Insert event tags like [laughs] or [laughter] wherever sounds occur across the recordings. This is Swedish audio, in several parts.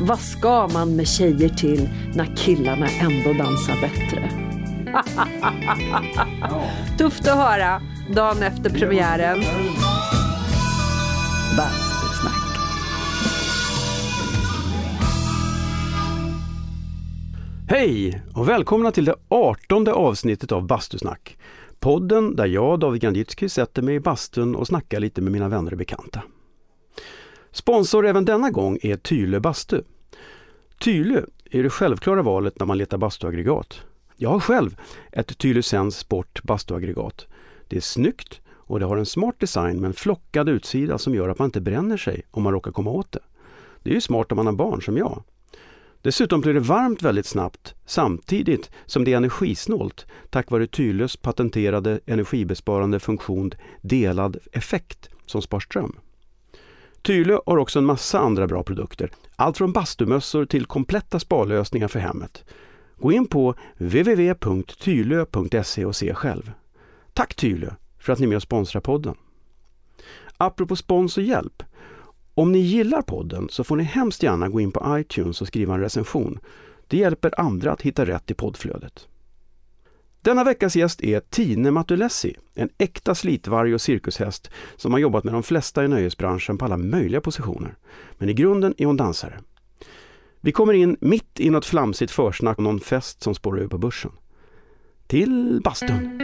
vad ska man med tjejer till när killarna ändå dansar bättre? [laughs] Tufft att höra dagen efter premiären. Bastusnack. Hej och välkomna till det artonde avsnittet av Bastusnack. Podden där jag, David Granditsky, sätter mig i bastun och snackar lite med mina vänner och bekanta. Sponsor även denna gång är Tyle Bastu. Tyle är det självklara valet när man letar bastuaggregat. Jag har själv ett Tyle Sens Sport bastuaggregat. Det är snyggt och det har en smart design med en flockad utsida som gör att man inte bränner sig om man råkar komma åt det. Det är ju smart om man har barn som jag. Dessutom blir det varmt väldigt snabbt samtidigt som det är energisnålt tack vare Tyles patenterade energibesparande funktion delad effekt som spar ström. Tylö har också en massa andra bra produkter. Allt från bastumössor till kompletta sparlösningar för hemmet. Gå in på www.tylö.se och se själv. Tack Tylö för att ni är med och sponsrar podden. Apropå spons och hjälp. Om ni gillar podden så får ni hemskt gärna gå in på iTunes och skriva en recension. Det hjälper andra att hitta rätt i poddflödet. Denna veckas gäst är Tine Matulessi, en äkta slitvarg och cirkushäst som har jobbat med de flesta i nöjesbranschen på alla möjliga positioner. Men i grunden är hon dansare. Vi kommer in mitt i något flamsigt försnack om någon fest som spårar ur på börsen. Till bastun!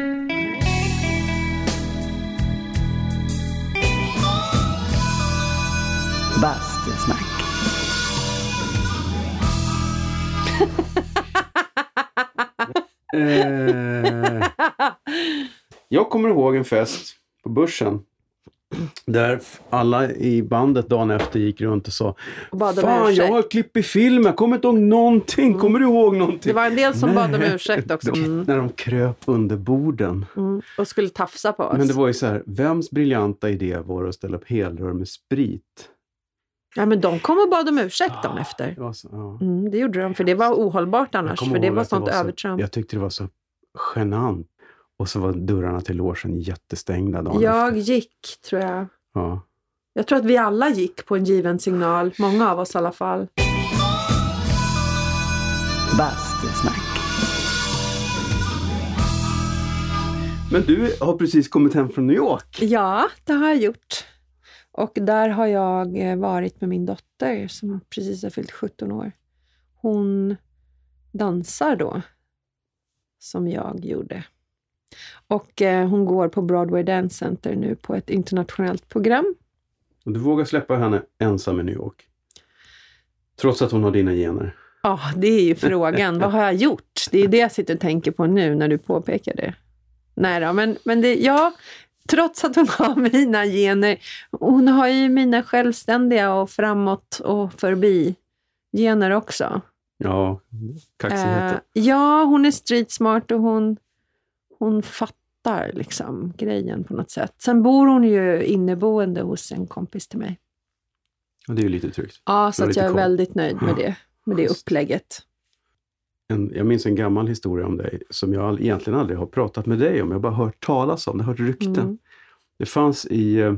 Bastusnack. [laughs] Eh, jag kommer ihåg en fest på börsen där alla i bandet dagen efter gick runt och sa Och Fan, ursäkt." jag har klipp i film, jag kommer inte ihåg någonting. Kommer du ihåg någonting? Det var en del som bad om Nej. ursäkt också. [laughs] Mm. När de kröp under borden. Mm. Och skulle tafsa på oss. Men det var ju så här, vems briljanta idé var det att ställa upp helrör med sprit? Ja, men de kom och bad om ursäkt dagen Ah, efter. Det var så, ja. Mm, det gjorde de, för det var ohållbart annars. För det var sånt så, övertramp. Jag tyckte det var så genant. Och så var dörrarna till logen jättestängda dagen Jag efter. gick, tror jag. Ja. Jag tror att vi alla gick på en given signal. Många av oss i alla fall. Bastusnack. Men du har precis kommit hem från New York. Ja, det har jag gjort. Och där har jag eh, varit med min dotter som precis har fyllt 17 år. Hon dansar då, som jag gjorde. Och eh, hon går på Broadway Dance Center nu på ett internationellt program. Och du vågar släppa henne ensam i New York. Trots att hon har dina gener. Ja, det är ju frågan. Vad har jag gjort? Det är det jag sitter och tänker på nu när du påpekar det. Nej då, men, men det, ja, trots att hon har mina gener. Hon har ju mina självständiga och framåt och förbi gener också. Ja, kaxigheten. Eh, ja, hon är street smart och hon, hon fattar liksom grejen på något sätt. Sen bor hon ju inneboende hos en kompis till mig. Och det är ju lite tryggt. Ja, så att jag är väldigt nöjd med det, med det upplägget. En, jag minns en gammal historia om dig som jag egentligen aldrig har pratat med dig om. Jag har bara hört talas om, har hört rykten. Mm. Det fanns i eh,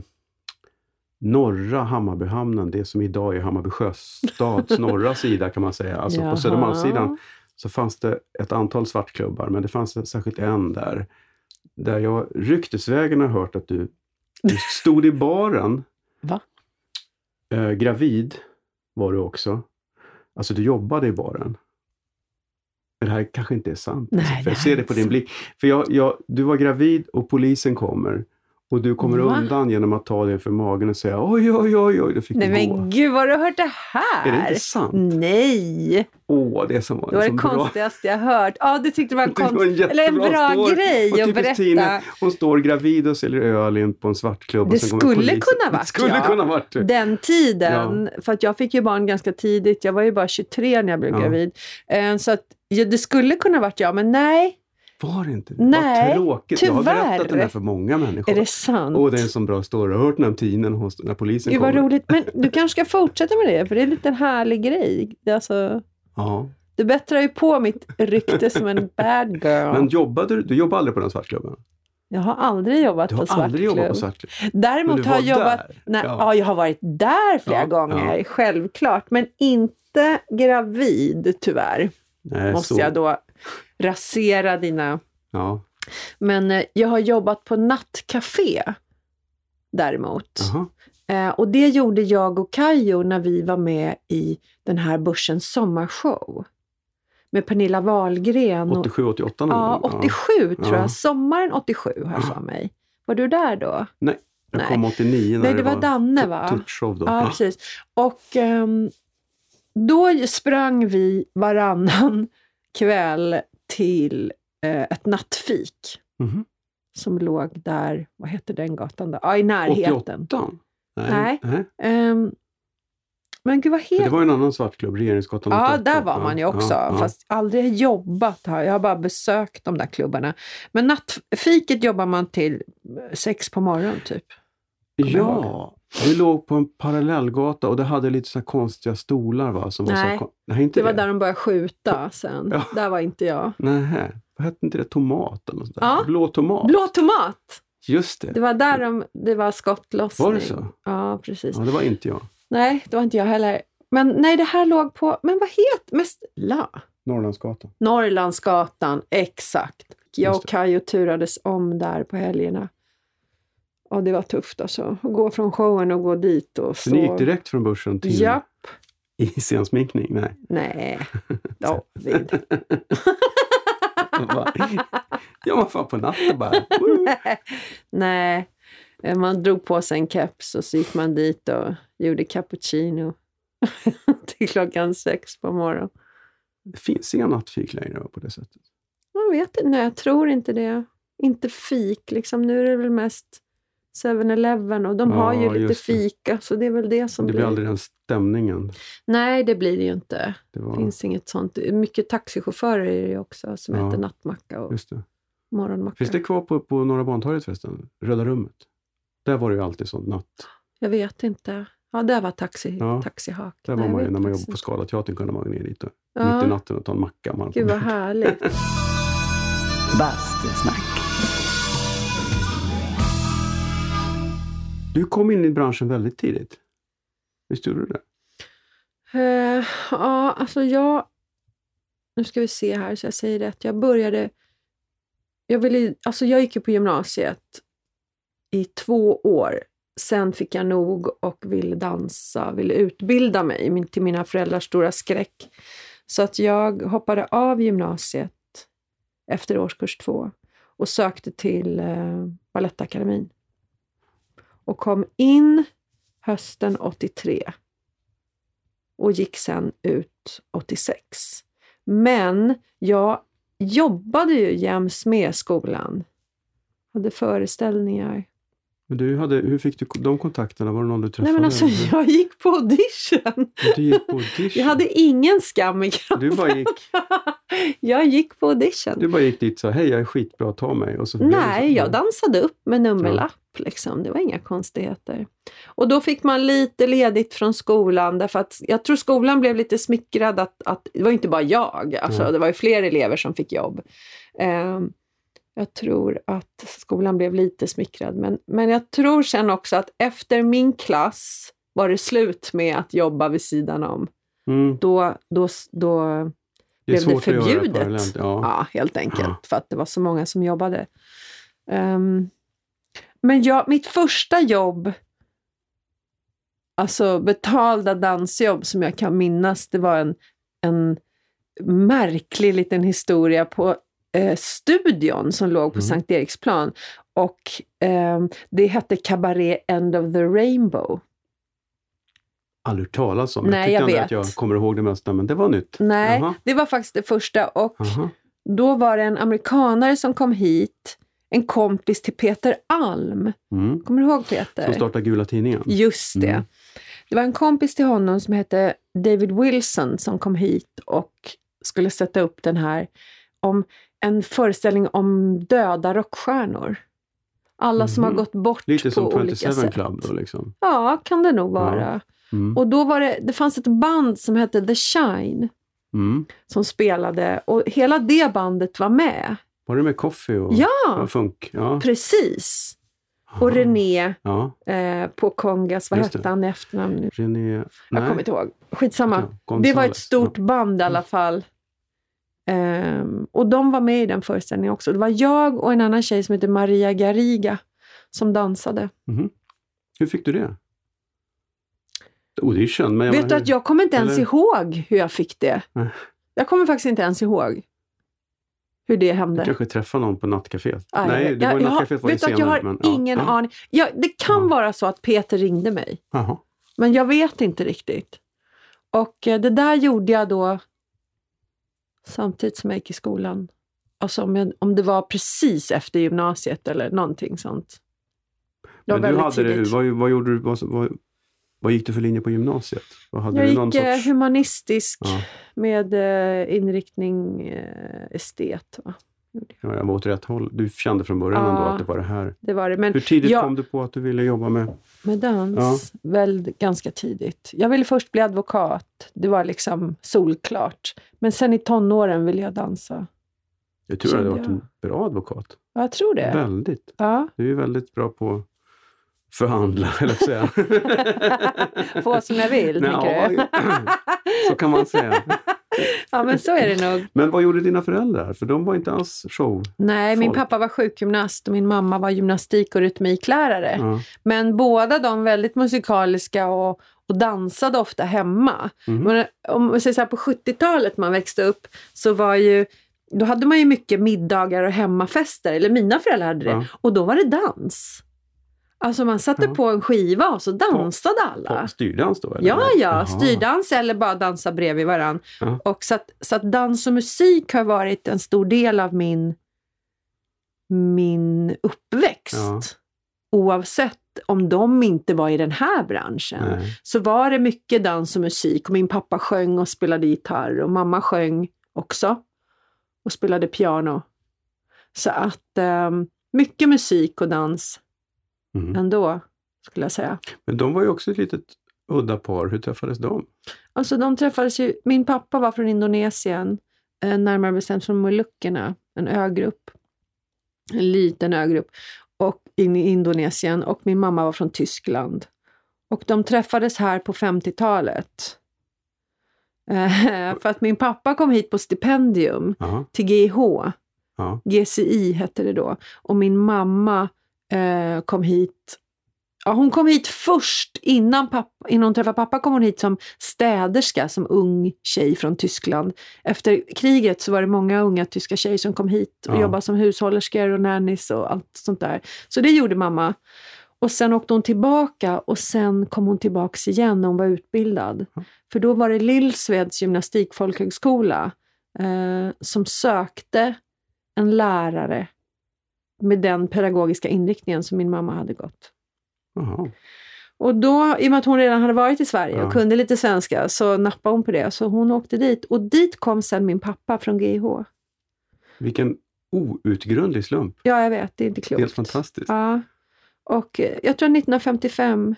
norra Hammarbyhamnen, det som idag är Hammarby sjöstads [laughs] norra sida kan man säga, alltså Jaha. på Södermalmssidan, så fanns det ett antal svartklubbar, men det fanns särskilt en där, där jag ryktesvägen har hört att du, du stod i baren, Va? eh, gravid var du också. Alltså du jobbade i baren. Men det här kanske inte är sant. Nej, alltså, för jag ser det på din blick. För jag, jag, du var gravid och polisen kommer. Och du kommer Va? undan genom att ta dig för magen och säga oj, oj, oj, oj, då fick Nej du gå. men gud, vad har du hört det här? Är det inte sant? Nej, Åh, det som var det var det så bra... konstigaste jag hört. Ja, du tyckte det var en, konst... en Eller en bra story. grej Och att typiskt berätta. Tina, hon står gravid och säljer öl på en svartklubb. Det och sen skulle kunna varit, Det skulle ja. kunna varit det. Den tiden, för att jag fick ju barn ganska tidigt, jag var ju bara 23 när jag blev Ja. gravid. Eh, Så att ja, det skulle kunna varit jag, men nej, Var inte det? Nej, Vad tråkigt. Jag har tyvärr. berättat den här för många människor. är det sant? Åh, det är en sån bra story. Jag har hört den om tiden hon- när polisen Gud vad kommer. roligt. Men du kanske ska fortsätta med det, för det är en liten härlig grej. Alltså, Ja. du bättrar ju på mitt rykte som en bad girl. Men jobbade du? Du jobbade aldrig på den svartklubben? Jag har aldrig jobbat Du på har svartklubb. aldrig jobbat på svartklubb? Däremot du har jag jobbat... Nej, Ja. ja. jag har varit där flera Ja, gånger, ja. självklart. Men inte gravid, tyvärr. Nej, Måste så. jag då rasera dina... Ja. Men eh, jag har jobbat på nattcafé däremot. Jaha. Eh, och det gjorde jag och Kajo när vi var med i den här Börsens sommarshow. Med Pernilla Wahlgren. Och, 87, 88 någon ja, gång? 87 tror Ja. jag. Sommaren 87 har jag för mig. Var du där då? Nej, jag Nej. kom 89 när Nej, det var Danne tu- va? Tuttshow då. Ja, precis. Och ehm, då sprang vi varannan [laughs] kväll till eh, ett nattfik Mhm. som låg där, vad heter den gatan då? Ja, i närheten. 88? Nej. Nej. Nej. Ehm, men gud, vad För det heter var en annan svartklubb, Regeringsgatan Ja, 88. där var man ju också. Ja, ja. Fast aldrig jobbat har jag. Har bara besökt de där klubbarna. Men nattfiket jobbar man till eh, sex på morgonen typ. Kommer Ja, vi låg på en parallellgata och det hade lite så konstiga stolar va? Som var Nej. så kon- Nej, inte Det var där de började skjuta sen. Ja. Där var inte jag. Nej, vad hette inte det? Tomat eller något sånt där? Ja. Blå tomat. Blå tomat! Just det. Det var där de, det var skottlossning. Var det så? Ja, precis. Ja, det var inte jag. Nej, det var inte jag heller. Men nej, det här låg på, men vad heter mest La? Norrlandsgatan. Norrlandsgatan, exakt. Jag och det. Kajo turades om där på helgerna. Och det var tufft alltså. Att gå från showen och gå dit och Så stå... ni gick direkt från börsen till Japp. i scensminkning? Nej. Nej, David. [laughs] Ja, man [laughs] fan på natten bara. Woo! [laughs] Nej, man drog på sig en keps och så gick man dit och gjorde cappuccino till klockan sex på morgonen. Det finns inga nattfik längre på det sättet. Jag vet inte, nej, jag tror inte det. Inte fik, liksom. nu är det väl mest 7-Eleven och de Ja, har ju lite det. fika, så det är väl det som Det blir... blir aldrig den stämningen. Nej, det blir det ju inte. Det Det var, finns inget sånt. Mycket taxichaufförer är det ju också som Ja. äter nattmacka och just det. morgonmacka. Finns det kvar på, på Norra Bantorget förresten? Röda rummet? Där var det ju alltid sånt natt. Jag vet inte. Ja, där var taxi, Ja. taxihak. Där var man ju, när man jobbade på Scalateatern kunde man gå ner dit och, Ja. mitt i natten och ta en macka. Man Gud vad härligt. Bastusnack. Du kom in i branschen väldigt tidigt. Visst gjorde du det? Uh, ja, alltså jag... Nu ska vi se här så jag säger rätt. Jag började... Jag, ville, alltså jag gick ju på gymnasiet i två år. Sen fick jag nog och ville dansa, ville utbilda mig min- till mina föräldrars stora skräck. Så att jag hoppade av gymnasiet efter årskurs två och sökte till eh, Balettakademin. Och kom in hösten 83 och gick sen ut 86. Men jag jobbade ju jäms med skolan. Hade föreställningar. Men du hade, hur fick du de kontakterna? Var det någon du träffade? Nej men alltså eller? jag gick på audition. Du gick på audition? Jag hade ingen skam i kroppen. du, bara gick, [laughs] jag gick på audition. du bara gick dit och sa hej jag är skitbra, ta mig. Och så Nej, jag dansade upp med nummerlapp. Liksom. Det var inga konstigheter. Och då fick man lite ledigt från skolan därför att jag tror skolan blev lite smickrad att, att det var inte bara jag, alltså, Mm. det var ju fler elever som fick jobb. Ehm, jag tror att skolan blev lite smickrad men, men jag tror sen också att efter min klass var det slut med att jobba vid sidan om. Mm, Då, då, då det blev det förbjudet. Ja. Ja, helt enkelt. Ja. För att det var så många som jobbade. Ehm, men jag, mitt första jobb, alltså betalda dansjobb som jag kan minnas, det var en, en märklig liten historia på eh, studion som låg på Mm. Sankt Eriksplan. Och ehm, det hette Cabaret End of the Rainbow. Aldrig hört talas om. Nej, jag jag vet. att jag kommer ihåg det mesta, men det var nytt. Nej, Jaha. det var faktiskt det första. Och Aha. Då var det en amerikanare som kom hit, en kompis till Peter Alm. Mm. Kommer du ihåg Peter? Som startade Gula Tidningen. Just det. Mm. Det var en kompis till honom som hette David Wilson som kom hit och skulle sätta upp den här om en föreställning om döda rockstjärnor. Alla som har Mhm. gått bort Lite på som olika 27 sätt. Club då liksom. Ja, kan det nog vara. Mm. Och då var det, det fanns ett band som hette The Shine Mm. som spelade och hela det bandet var med Var det med Coffee och Ja, och funk? Ja. precis. Och. René Ja, eh, på Kongas, vad Just hette det. han i efternamn? René... Jag kommer inte ihåg. Skitsamma. Ja, Det var ett stort band i alla fall. Ehm, och de var med i den föreställningen också. Det var jag och en annan tjej som heter Maria Garriga som dansade. Mhm. Hur fick du det? Audition? Men jag Vet du att jag kommer inte ens eller- ihåg hur jag fick det. Nej. Jag kommer faktiskt inte ens ihåg hur det hände. Du kanske träffade någon på nattcaféet? Aj, Nej, det var jag, ju jag, nattcaféet var ju senare. jag har men, ingen ja. aning. Ja, det kan Ja. vara så att Peter ringde mig, Jaha. men jag vet inte riktigt. Och eh, det där gjorde jag då samtidigt som jag gick i skolan. Alltså om, jag, om det var precis efter gymnasiet eller någonting sånt. Men du hade det, vad, vad, gjorde du, vad, vad, vad gick du för linje på gymnasiet? Jag gick eh, sorts... humanistisk Ja, med eh, inriktning eh, estet. Va? Ja, jag var åt rätt håll. Du kände från början Ja. ändå att det var det här. Det var det. Men Hur tidigt jag- kom du på att du ville jobba med... Med dans, väl ganska tidigt. Jag ville först bli advokat. Det var liksom solklart. Men sen i tonåren ville jag dansa. Jag tror att du Kände varit en bra advokat. Ja, jag tror det. Väldigt. Ja. Du är väldigt bra på att förhandla, eller att säga. [laughs] Få som jag vill, [laughs] Nej, tänker du? ja, Så kan man säga. [laughs] [laughs] Ja, men så är det nog. Men vad gjorde dina föräldrar? För de var inte alls show. Nej, min pappa var sjukgymnast och min mamma var gymnastik och rytmiklärare. Ja. Men båda de väldigt musikaliska och, och dansade ofta hemma. Mhm. Men om vi säger så här, på 70-talet man växte upp så var ju då hade man ju mycket middagar och hemmafester, eller mina föräldrar hade det. Ja. Och då var det dans. Alltså man satte Ja. på en skiva och så dansade alla. På Styrdans då? Eller? Ja, ja, Jaha. styrdans eller bara dansa bredvid varann. Ja. Och så, att, så att dans och musik har varit en stor del av min, min uppväxt. Ja. Oavsett om de inte var i den här branschen Nej. så var det mycket dans och musik. Och min pappa sjöng och spelade gitarr och mamma sjöng också och spelade piano. Så att eh, mycket musik och dans Mhm. ändå, skulle jag säga. Men de var ju också ett litet udda par. Hur träffades de? Alltså de träffades ju, min pappa var från Indonesien, eh, närmare bestämt från Molukkerna, en ögrupp. En liten ögrupp och, in i Indonesien och min mamma var från Tyskland. Och de träffades här på 50-talet. Eh, [laughs] för att min pappa kom hit på stipendium Jaha. till GH, Ja. GCI hette det då. Och min mamma eh, kom hit Ja, hon kom hit först, innan, pappa, innan hon träffade pappa kom hon hit som städerska, som ung tjej från Tyskland. Efter kriget så var det många unga tyska tjejer som kom hit och Ja. jobbade som hushållerskor och nannies och allt sånt där. Så det gjorde mamma. Och sen åkte hon tillbaka och sen kom hon tillbaks igen när hon var utbildad. Ja. För då var det Lillsveds gymnastikfolkhögskola eh, som sökte en lärare med den pedagogiska inriktningen som min mamma hade gått. Jaha. Och då, i och med att hon redan hade varit i Sverige Ja. och kunde lite svenska, så nappade hon på det. Så hon åkte dit. Och dit kom sen min pappa från GIH. Vilken outgrundlig slump. Ja, jag vet, det är inte klokt. Helt fantastiskt. Ja. Och eh, jag tror 1955,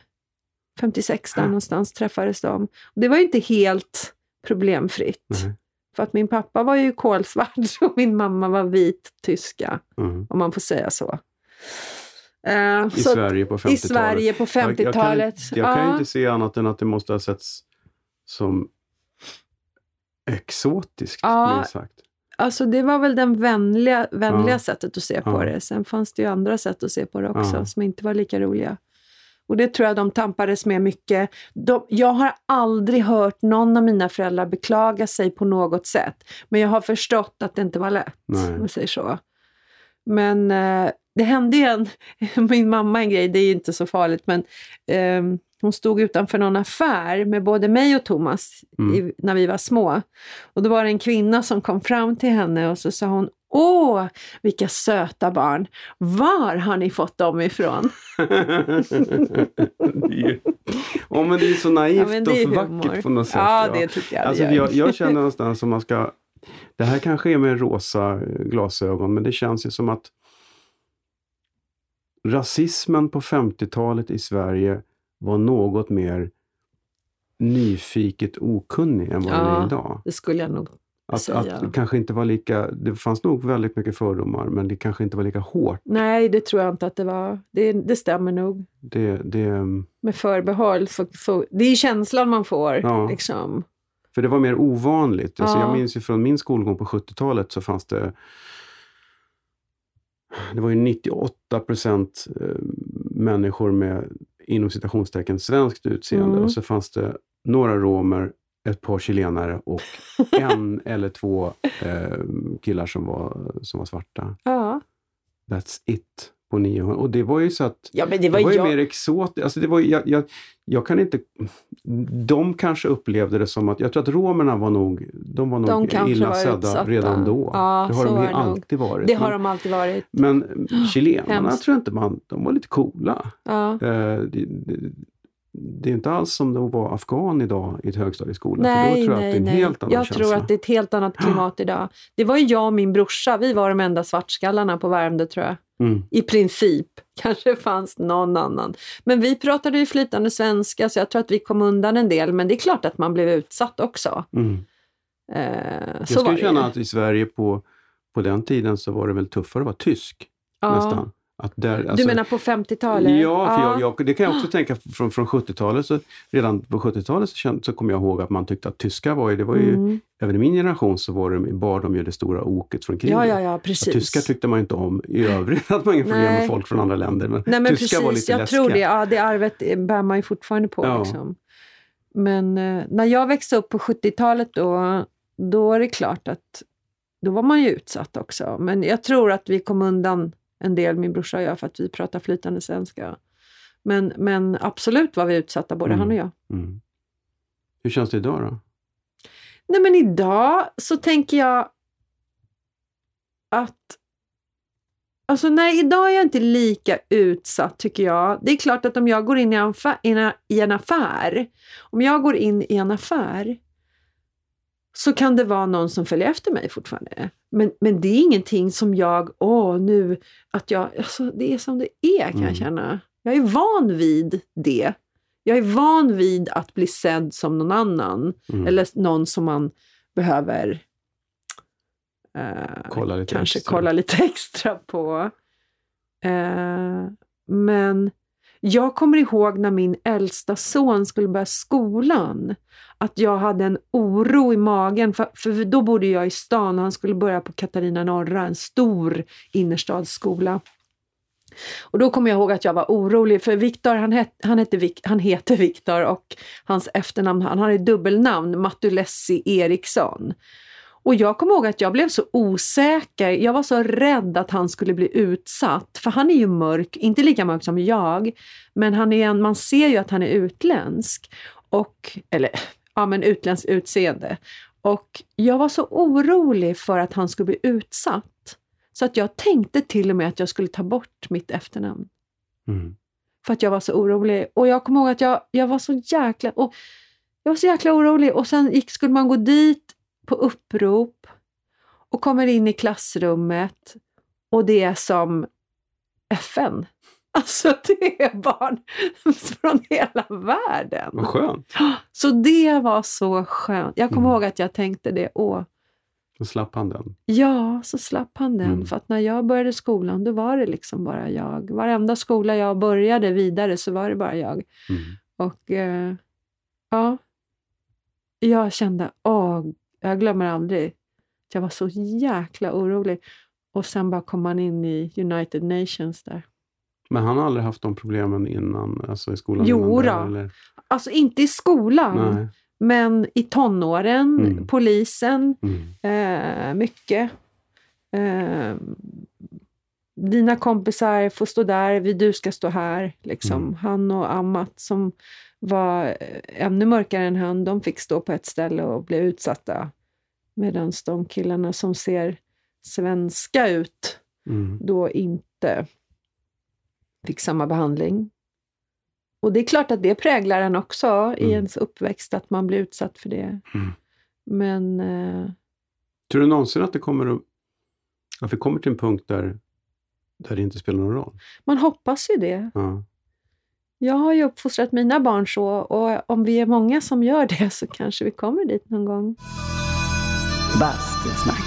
56 där Ja. någonstans träffades de. Och det var ju inte helt problemfritt. Nej. För att min pappa var ju kolsvart [laughs] och min mamma var vit tyska, Mhm. om man får säga så. Eh, I så Sverige på 50-talet. I Sverige på Jag- jag kan- 50-talet. Jag kan ju Ja. inte se annat än att det måste ha setts som exotiskt, Ja. minst sagt. Alltså det var väl den vänliga, vänliga Ja. sättet att se på Ja. det. Sen fanns det ju andra sätt att se på det också som inte var lika roliga. Och det tror jag de tampades med mycket. De, jag har aldrig hört någon av mina föräldrar beklaga sig på något sätt. Men jag har förstått att det inte var lätt, Nej. om säger så. Men eh, det hände ju en, [laughs] min mamma en grej, det är inte så farligt, men ehm, hon stod utanför någon affär med både mig och Thomas Mm. i, när vi var små. Och då var det en kvinna som kom fram till henne och så sa hon Åh, vilka söta barn! Var har ni fått dem ifrån? [laughs] det ju... Åh, men det är så naivt Ja, det och vackert på något sätt. Ja, det tycker jag det Alltså, gör. jag, jag känner någonstans som man ska... Det här kanske är med rosa eh, glasögon, men det känns ju som att rasismen på 50-talet i Sverige var något mer nyfiket okunnig än vad den Ja. är idag. Det skulle jag nog Att, att kanske inte var lika, det fanns nog väldigt mycket fördomar, men det kanske inte var lika hårt. Nej, det tror jag inte att det var. Det, det stämmer nog. Det, det, Med förbehåll. Så, så, det är känslan man får. Ja. Liksom. för det var mer ovanligt. Alltså Ja. jag minns ju från min skolgång på 70-talet så fanns det det var ju 98 procent eh, människor med inom citationstecken svenskt utseende Mm. och så fanns det några romer, ett par chilenare och [laughs] en eller två eh, killar som var, som var svarta. Ja. That's it på 900. Och det var ju så att ja, men det det var, var ju jag. mer exotiskt. Alltså det var, jag, jag, jag kan inte... De kanske upplevde det som att... Jag tror att romerna var nog, de var De nog kanske illa var sedda redan då. Ja, det har de ju det nog. alltid varit. Det har de alltid varit. men chilenarna Hemskt. tror jag inte man... De var lite coola. Ja. Eh, det, det, det är inte alls som det var afghan idag i ett högstadieskola. för Nej, då tror jag att det nej, är en nej. helt annan Jag känsla. tror att det är ett helt annat klimat [gasps] idag. Det var ju jag och min brorsa, vi var de enda svartskallarna på Värmdö tror jag. Mm. I princip. [laughs] Kanske fanns någon annan. Men vi pratade ju flytande svenska så jag tror att vi kom undan en del. Men det är klart att man blev utsatt också. Mm. Eh, Jag skulle känna att i Sverige på, på den tiden så var det väl tuffare att vara tysk. ja. Nästan. Där, Du alltså- menar på 50-talet? Ja, för Jag, jag, det kan jag också tänka från, från 70-talet. Så, redan på 70-talet så, känd- så kommer jag ihåg att man tyckte att tyskar var ju, det var ju, Mm. även i min generation så var det, bar de ju det stora oket från kriget. Ja, ja, ja, precis. tyskar tyckte man inte om i övrigt, att man inga problem med folk från andra länder. Men, Nej men tyskar var precis, lite jag läskiga. tror det. Ja, det arvet bär man ju fortfarande på. Ja. Liksom. Men eh, när jag växte upp på 70-talet då, då är det klart att då var man ju utsatt också. Men jag tror att vi kom undan en del, min brorsa och jag, för att vi pratar flytande svenska. Men, men absolut var vi utsatta, både Mm. han och jag. Mm. Hur känns det idag då? Nej men idag så tänker jag att Alltså nej, idag är jag inte lika utsatt tycker jag. Det är klart att om jag går in i en affär, om jag går in i en affär så kan det vara någon som följer efter mig fortfarande. Men, men det är ingenting som jag, åh nu, att jag, alltså det är som det är kan Mm. jag känna. Jag är van vid det. Jag är van vid att bli sedd som någon annan. Mm. Eller någon som man behöver eh, Kolla kanske extra. kolla lite [laughs] extra på. Eh, men jag kommer ihåg när min äldsta son skulle börja skolan, att jag hade en oro i magen, för, för då bodde jag i stan och han skulle börja på Katarina Norra, en stor innerstadsskola. Och då kommer jag ihåg att jag var orolig, för Viktor, han, het, han, hette han heter Viktor och hans efternamn, han har ett dubbelnamn, Matulessi Eriksson. Och jag kommer ihåg att jag blev så osäker, jag var så rädd att han skulle bli utsatt, för han är ju mörk, inte lika mörk som jag, men han är en, man ser ju att han är utländsk. Och, eller ja, men utländskt utseende. Och jag var så orolig för att han skulle bli utsatt. Så att jag tänkte till och med att jag skulle ta bort mitt efternamn. Mm. För att jag var så orolig. Och jag kommer ihåg att jag, jag var så jäkla... Och jag var så jäkla orolig. Och sen gick, skulle man gå dit på upprop och kommer in i klassrummet och det är som FN. [laughs] Alltså det är barn från hela världen. Vad skönt. Så det var så skönt. Jag kommer Mm. ihåg att jag tänkte det. Åh, Då slapp han den. ja, så slapp han den. Mm. För att när jag började skolan, då var det liksom bara jag. Varenda skola jag började vidare så var det bara jag. Mm. Och eh, ja, jag kände, åh, jag glömmer aldrig. Jag var så jäkla orolig. Och sen bara kom man in i United Nations där. Men han har aldrig haft de problemen innan, alltså i skolan? Jo där, eller? Alltså inte i skolan, Nej. men i tonåren, Mm. polisen, Mm. eh, mycket. Eh, dina kompisar får stå där, vi, du ska stå här. Liksom. Mm. Han och Amat som var eh, ännu mörkare än han, de fick stå på ett ställe och bli utsatta. Medan de killarna som ser svenska ut Mm. då inte fick samma behandling. Och det är klart att det präglar en också i Mm. ens uppväxt, att man blir utsatt för det. Mm. Men eh, Tror du någonsin att det kommer att, att vi kommer till en punkt där, där det inte spelar någon roll? man hoppas ju det. Ja. Jag har ju uppfostrat mina barn så och om vi är många som gör det så kanske vi kommer dit någon gång. Bastusnack.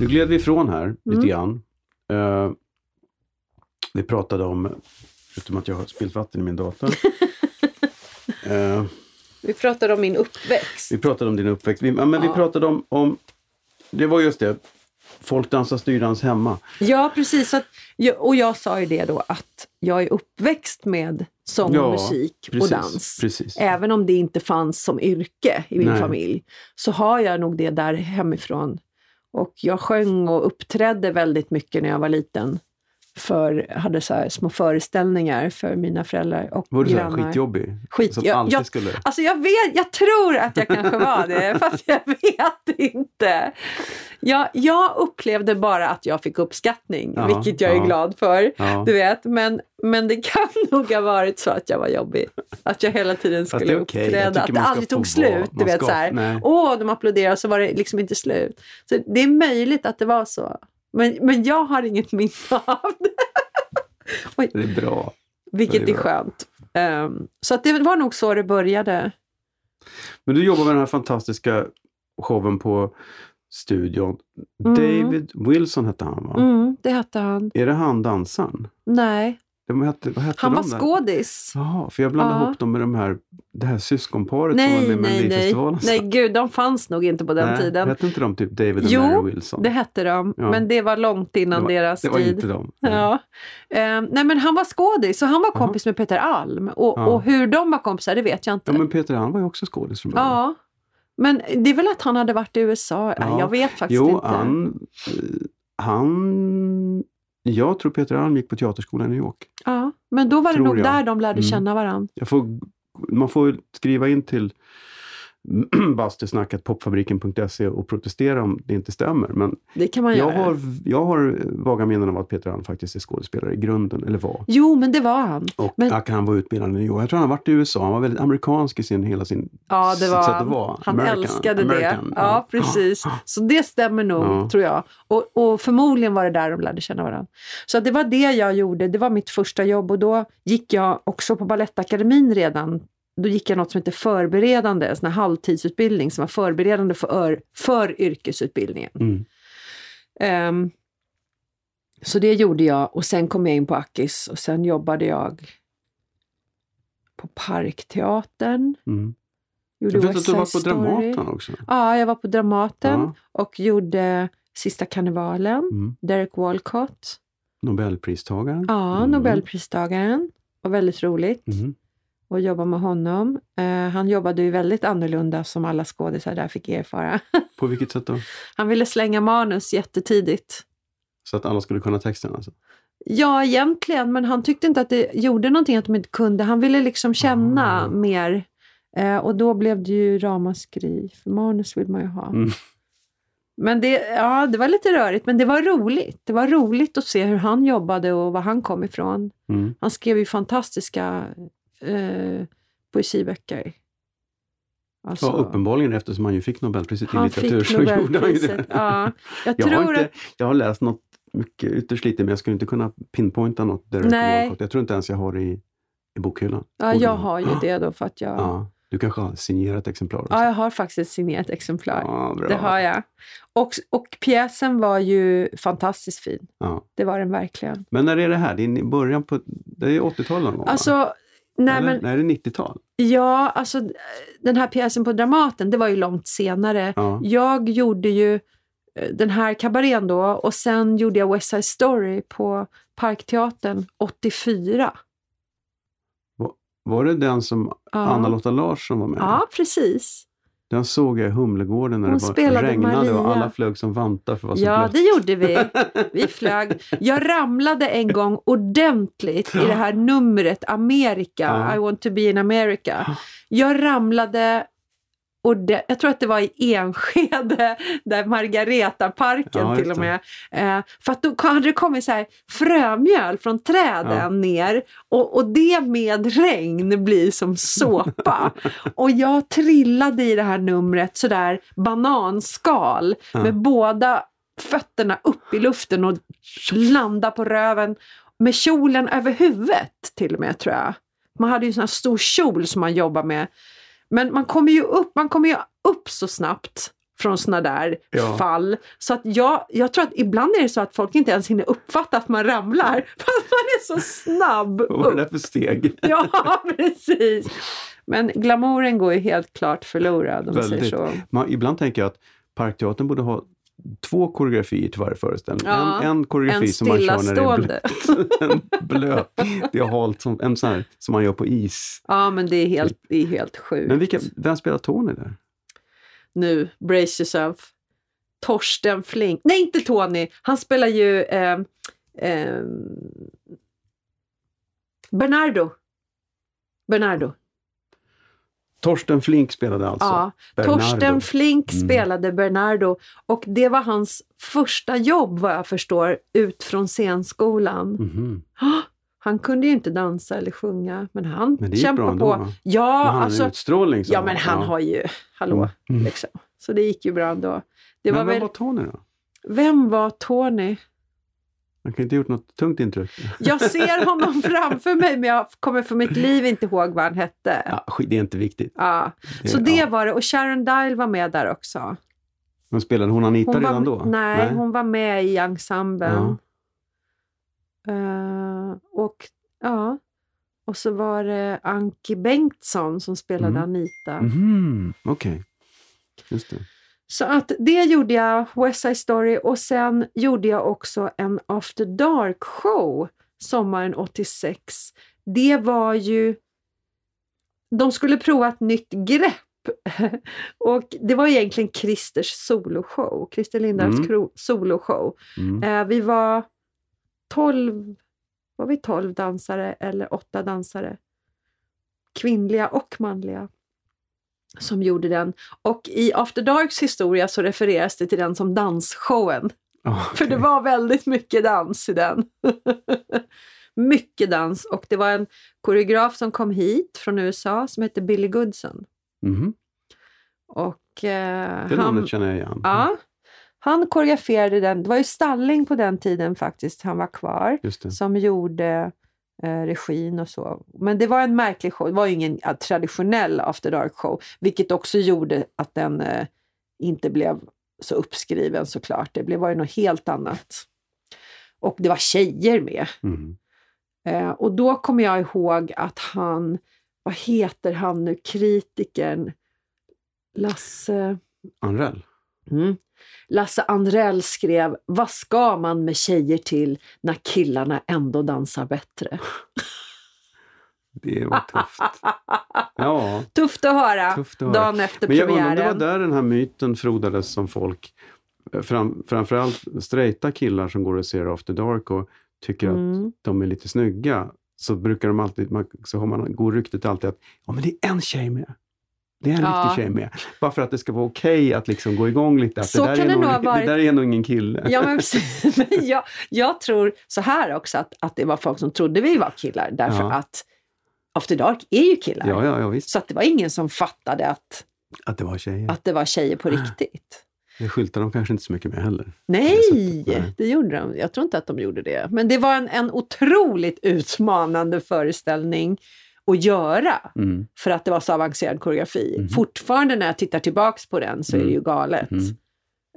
Nu gled vi ifrån här lite Mm. grann. Eh, vi pratade om, förutom att jag har spillt vatten i min dator. [laughs] Eh, Vi pratade om min uppväxt. vi pratade om din uppväxt. Vi, ja, men vi Ja. pratade om, om, det var just det, folk dansar styrdans hemma. Ja, precis. Att, och jag sa ju det då att jag är uppväxt med sång Ja, musik Precis, och dans. Precis. Även om det inte fanns som yrke i min Nej. familj så har jag nog det där hemifrån. Och jag sjöng och uppträdde väldigt mycket när jag var liten. För, hade så små föreställningar för mina föräldrar och Var du så grannar. skitjobbig? Skit- Som jag- alltid jag- skulle... Alltså jag vet, jag tror att jag kanske var det, [laughs] fast jag vet inte. Jag, jag upplevde bara att jag fick uppskattning, Ja, vilket jag är ja. glad för. Ja. Du vet, men, men det kan [laughs] nog ha varit så att jag var jobbig. Att jag hela tiden skulle är. Jag uppträda, att det aldrig tog slut. Du vet ska- så här, åh, de applåderade och så var det liksom inte slut. Så det är möjligt att det var så. Men, men jag har inget minne av det. [laughs] Det är bra. Vilket Det är är skönt. Ehm, så att det var nog så det började. Men du jobbar med den här fantastiska showen på studion. Mm. David Wilson hette han va? Mm, det hette han. Är det han dansaren? Nej, De hette, vad hette han var skådis. Jaha, för jag blandade Ja. ihop dem med de här, det här syskonparet som var Nej, med i nej, nej. Melodifestivalen. Nej, gud, de fanns nog inte på den Nej, tiden. Hette inte de typ David och Jo, Mary Wilson? Det hette de, Ja. men det var långt innan Det var- deras det var tid. inte de. Ja. Ehm, nej men han var skådis och han var kompis med Peter Alm. Och, Ja. och hur de var kompisar det vet jag inte. Ja, men Peter han var ju också skådis från början. Ja. Men det är väl att han hade varit i USA? Nej, Ja. Jag vet faktiskt Jo, inte. han, han... Jag tror Peter Alm gick på teaterskolan i New York. Ja. Men då var det nog jag. där de lärde Mm. känna varandra. Får, man får skriva in till [clears throat] bastusnacket.popfabriken.se och protestera om det inte stämmer. Men Det kan man jag göra. har, jag har vaga minnen av att Peter Alm faktiskt är skådespelare i grunden, eller var. Jo, men det var han. Och Men- att han var utbildad i New York. Jag tror han har varit i USA. Han var väldigt amerikansk i sin, hela sin Ja, det var sätt att han. vara. Han American. älskade American, det. Ja, precis. [gasps] Så det stämmer nog, Ja. tror jag. Och, och förmodligen var det där de lärde känna varandra. Så det var det jag gjorde. Det var mitt första jobb och då gick jag också på Balettakademin redan. Då gick jag något som heter förberedande, en sån här halvtidsutbildning som var förberedande för, för yrkesutbildningen. Mm. Ehm, så det gjorde jag och sen kom jag in på Akis och sen jobbade jag på Parkteatern. Mm. Gjorde Jag vet att du var på Story. Dramaten också. Ja, jag var på Dramaten Ja. och gjorde Sista karnevalen, Mm. Derek Walcott. Nobelpristagaren. Ja, Mm. Nobelpristagaren. var väldigt roligt Mm. Att jobba med honom. Eh, han jobbade ju väldigt annorlunda som alla skådisar där fick erfara. [laughs] På vilket sätt då? Han ville slänga manus jättetidigt. Så att alla skulle kunna texten alltså? Ja, egentligen, men han tyckte inte att det gjorde någonting att de inte kunde. Han ville liksom känna Ah. mer. Eh, och då blev det ju ramaskri, för manus vill man ju ha. Mm. Men det, ja, det var lite rörigt, men det var roligt. Det var roligt att se hur han jobbade och var han kom ifrån. Mm. Han skrev ju fantastiska eh, poesiböcker. Alltså, Ja, uppenbarligen eftersom han ju fick Nobelpriset i litteratur fick så gjorde han ju det. Ja, jag [laughs] Jag har, inte, att... jag har läst något mycket ytterst lite men jag skulle inte kunna pinpointa något Derek Nej. Jag tror inte ens jag har det i, i bokhyllan. Ja, jag ha. har ju det då för att jag... Ja, Ja, du kanske har signerat exemplar också? jag har faktiskt ett signerat exemplar. Ja. Det har jag. Och, och pjäsen var ju fantastiskt fin. Ja. Det var den verkligen. Men när är det här? Det är i början på... Det är 80-tal någon gång? va? Nej men nej, det är 90-tal. ja, alltså den här pjäsen på Dramaten, det var ju långt senare. Ja. Jag gjorde ju eh, den här kabarén då och sen gjorde jag West Side Story på Parkteatern 84. Var det den som Ja. Anna-Lotta Larsson var med? Ja, precis. Den såg jag i Humlegården när Hon det spelade regnade och Maria. alla flög som vantar för vara så Ja, blött. det gjorde vi. [laughs] Vi flög. Jag ramlade en gång ordentligt i det här numret Amerika, Ja. I want to be in America. Jag ramlade och det, jag tror att det var i Enskede, där Margaretaparken Ja, till och med. Eh, för att då hade det kommit så här frömjöl från träden Ja. ner och, och det med regn blir som såpa. [laughs] och jag trillade i det här numret sådär bananskal Ja. med båda fötterna upp i luften och landa på röven med kjolen över huvudet till och med tror jag. Man hade ju en sån här stor kjol som man jobbar med. Men man kommer ju upp, man kommer ju upp så snabbt från såna där Ja. fall. Så att jag, jag tror att ibland är det så att folk inte ens hinner uppfatta att man ramlar. [laughs] För att man är så snabb Vad var det för steg? [laughs] Ja, precis. Men glamouren går ju helt klart förlorad om man säger så. Man, ibland tänker jag att Parkteatern borde ha två koreografier till varje föreställning. Ja, en, en koreografi En som man kör när det är blöt. stillastående. [laughs] en blöt. Det är halt som, en sån här som man gör på is. Ja, men det är helt, det är helt sjukt. Men vilka, vem spelar Tony där? Nu, brace yourself. Torsten Flink. Nej, inte Tony. Han spelar ju eh, eh, Bernardo. Bernardo. Torsten Flink spelade alltså. ja. Bernardo. Torsten Flink Mm. spelade Bernardo och det var hans första jobb vad jag förstår ut från scenskolan. Mhm. Han kunde ju inte dansa eller sjunga men han Men kämpade bra ändå, på. va? Ja, Men han alltså, utstrålning. så. ja, men han har ju, hallå, Mm. liksom. Så det gick ju bra ändå. Det men var vem väl, var Tony då? vem var Tony? Han kan inte ha gjort något tungt intryck. Jag ser honom [laughs] framför mig men jag kommer för mitt liv inte ihåg vad han hette. Ja. Ja, det är inte viktigt. Så det ja. var det. Och Sharon Dial var med där också. Men spelade hon Anita Hon redan var, då? Nej, hon var med i ensemblen. Ja. Eh, och ja, och så var det Anki Bengtsson som spelade Mm. Anita. Mhm, Okej, just det. Så att det gjorde jag, West Side Story, och sen gjorde jag också en After Dark-show sommaren 86. Det var ju... De skulle prova ett nytt grepp. [laughs] och det var egentligen Christers soloshow, Christer Lindarws Mm. soloshow. Mm. Eh, vi var 12, var vi 12 dansare eller åtta dansare. Kvinnliga och manliga. Som gjorde den. Och i After Darks historia så refereras det till den som dansshowen. Ja, För det var väldigt mycket dans i den. [laughs] mycket dans. Och det var en koreograf som kom hit från USA som hette Billy Goodson. Mhm, Och eh, Det han, namnet känner jag igen. ja, han koreograferade den. Det var ju Stalling på den tiden faktiskt han var kvar. Som gjorde regin och så. Men det var en märklig show. Det var ingen ja, traditionell After Dark-show, vilket också gjorde att den eh, inte blev så uppskriven såklart. Det blev, var ju något helt annat. Och det var tjejer med. Eh, och då kommer jag ihåg att han, vad heter han nu, kritikern, Lasse... Anrell? Mm. Lasse Andrell skrev Vad ska man med tjejer till när killarna ändå dansar bättre? [laughs] Det var tufft. Ja, Tufft att höra tufft att höra. dagen efter Men jag undrar premiären. det var där den här myten frodades som folk, eh, fram, framförallt straighta killar som går och ser After Dark och tycker att Mm. de är lite snygga, så brukar de alltid, man, så har man, går ryktet alltid att ja, men det är en tjej med. Det är en Ja. riktig tjej med. Bara för att det ska vara okej att liksom gå igång lite. Att Så det, där kan det nog, ha varit. det där är nog ingen kille. Ja, men precis. [laughs] Men jag, jag tror så här också att, att det var folk som trodde vi var killar därför Ja. att After Dark är ju killar. Ja, ja, ja, visst. Så att det var ingen som fattade att, Att det var tjejer. att det var tjejer på riktigt. Det skyltar de kanske inte så mycket med heller. Nej, nej. det gjorde de. Jag tror inte att de gjorde det. Men det var en, en otroligt utmanande föreställning att göra. Mm. För att det var så avancerad koreografi. Mhm. Fortfarande när jag tittar tillbaks på den så är det ju galet. Mm.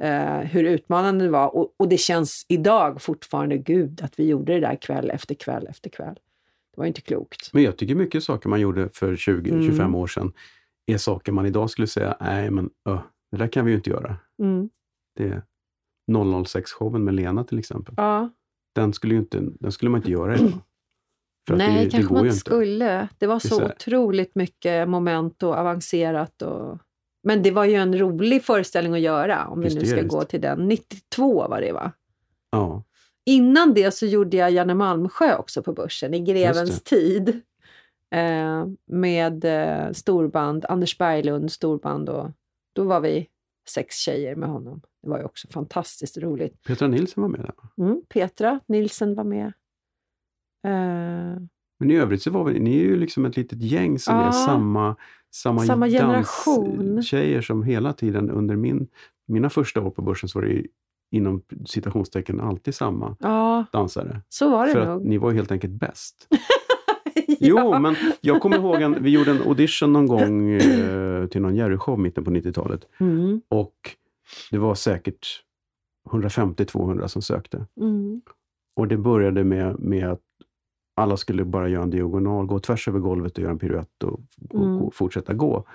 eh, hur utmanande det var. Och, och det känns idag fortfarande, gud, att vi gjorde det där kväll efter kväll efter kväll. Det var inte klokt. Men jag tycker mycket saker man gjorde för 20-25 Mm. år sedan är saker man idag skulle säga, nej men öh, det där kan vi ju inte göra. Mm. Det är 006-showen med Lena till exempel. Ja. Den skulle, inte, den skulle man inte göra idag. För Nej, det, det kanske man inte skulle. Det var Det så otroligt mycket moment och avancerat. Och... Men det var ju en rolig föreställning att göra, om vi nu ska gå till den. 92 var det va? Ja, Innan det så gjorde jag Janne Malmsjö också på Börsen, i grevens tid. Eh, med eh, storband, Anders Berglund storband och då var vi sex tjejer med honom. Det var ju också fantastiskt roligt. Petra Nilsson var med där. Mm, Petra Nilsen var med. Eh, Men i övrigt så var vi, ni är ju liksom ett litet gäng som Ja. är samma, samma, Samma generation. tjejer som hela tiden under min, mina första år på börsen så var det ju inom citationstecken alltid samma ja, dansare. så var det För att nog. ni var helt enkelt bäst. [laughs] Jo, men jag kommer ihåg en, vi gjorde en audition någon gång eh, [clears throat] till någon Jerry-show mitten på 90-talet. Mm, Och det var säkert 150-200 som sökte. mm, Och det började med, med att alla skulle bara göra en diagonal, gå tvärs över golvet och göra en piruett och, Mm. och fortsätta gå.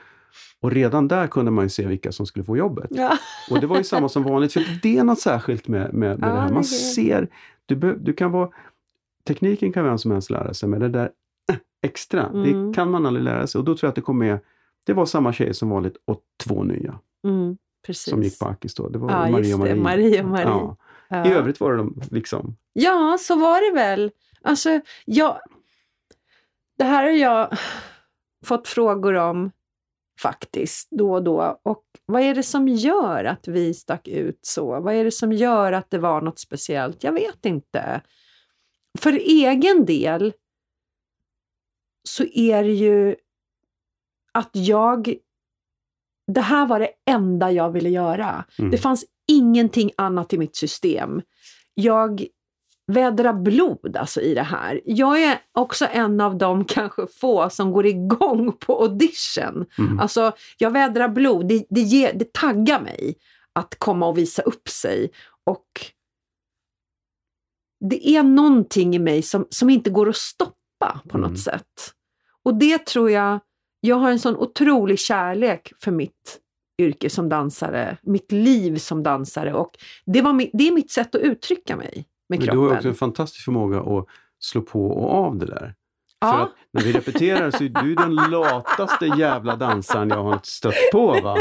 Och redan där kunde man ju se vilka som skulle få jobbet. ja. Och det var ju samma som vanligt, för det är något särskilt med, med, med Ja, det här. Man det. ser, du, be, du kan vara, tekniken kan vem som helst lära sig, men det där eh, extra, Mm. det kan man aldrig lära sig. Och då tror jag att det kom med, det var samma tjej som vanligt och två nya Mm, precis. som gick på Akis då. Det var Ja, Maria och Marie. Marie och Marie. Ja. Ja. I övrigt var det de liksom, Ja, så var det väl. Alltså, jag, det här har jag fått frågor om faktiskt då och då. Och vad är det som gör att vi stack ut så? Vad är det som gör att det var något speciellt? Jag vet inte. För egen del så är det ju att jag... Det här var det enda jag ville göra. mm. Det fanns ingenting annat i mitt system. Jag vädrar blod alltså i det här. Jag är också en av de [laughs] kanske få som går igång på audition. Mm. Alltså, jag vädrar blod. Det, det, ger, det taggar mig att komma och visa upp sig. Och det är någonting i mig som, som inte går att stoppa på Mm. något sätt. Och det tror jag, jag har en sån otrolig kärlek för mitt yrke som dansare, mitt liv som dansare och det, var det är mitt sätt att uttrycka mig med Men kroppen. du har också en fantastisk förmåga att slå på och av det där. Ja. För att när vi repeterar så är du den lataste jävla dansaren jag har stött på. Va?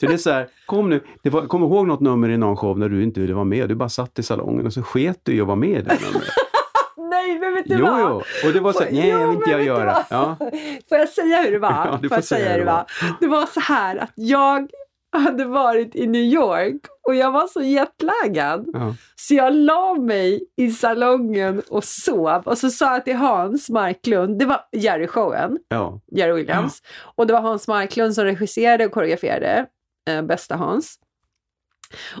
För det är så här, kom nu, det var, kom ihåg något nummer i någon show när du inte ville vara med. Du bara satt i salongen och så sket du i att vara med i det numret. [laughs] Nej, men vet du Jo, vad? jo. Och det var så här, nej, Jo, jag vill inte jag göra. Ja. Får jag säga hur det var? Ja, du får jag säga hur det var? Det var så här att jag hade varit i New York och jag var så jetlaggad. Ja. Så jag la mig i salongen och sov och så sa jag till Hans Marklund, det var Jerry-showen, Ja. Jerry Williams, och det var Hans Marklund som regisserade och koreograferade, eh, bästa Hans.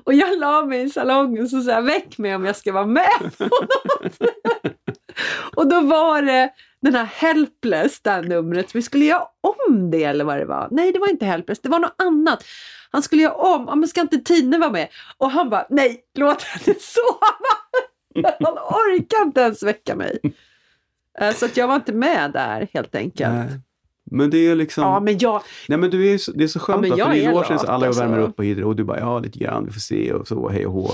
Och jag la mig i salongen och så sa jag, väck mig om jag ska vara med [laughs] och då var det den här Helpless, det här numret, vi skulle göra om det eller vad det var. Nej, det var inte Helpless, det var något annat. Han skulle göra om, ja, men ska inte Tine vara med? Och han bara, nej, låt henne [laughs] sova! Han orkar inte ens väcka mig. Eh, Så att jag var inte med där helt enkelt. Nej. Men det är liksom... Ja, men jag, Nej men du är så, det är så skönt va? jag för i är logen så alla och värmer alltså. upp och hit och du bara ja lite grann, vi får se och så hej och hå.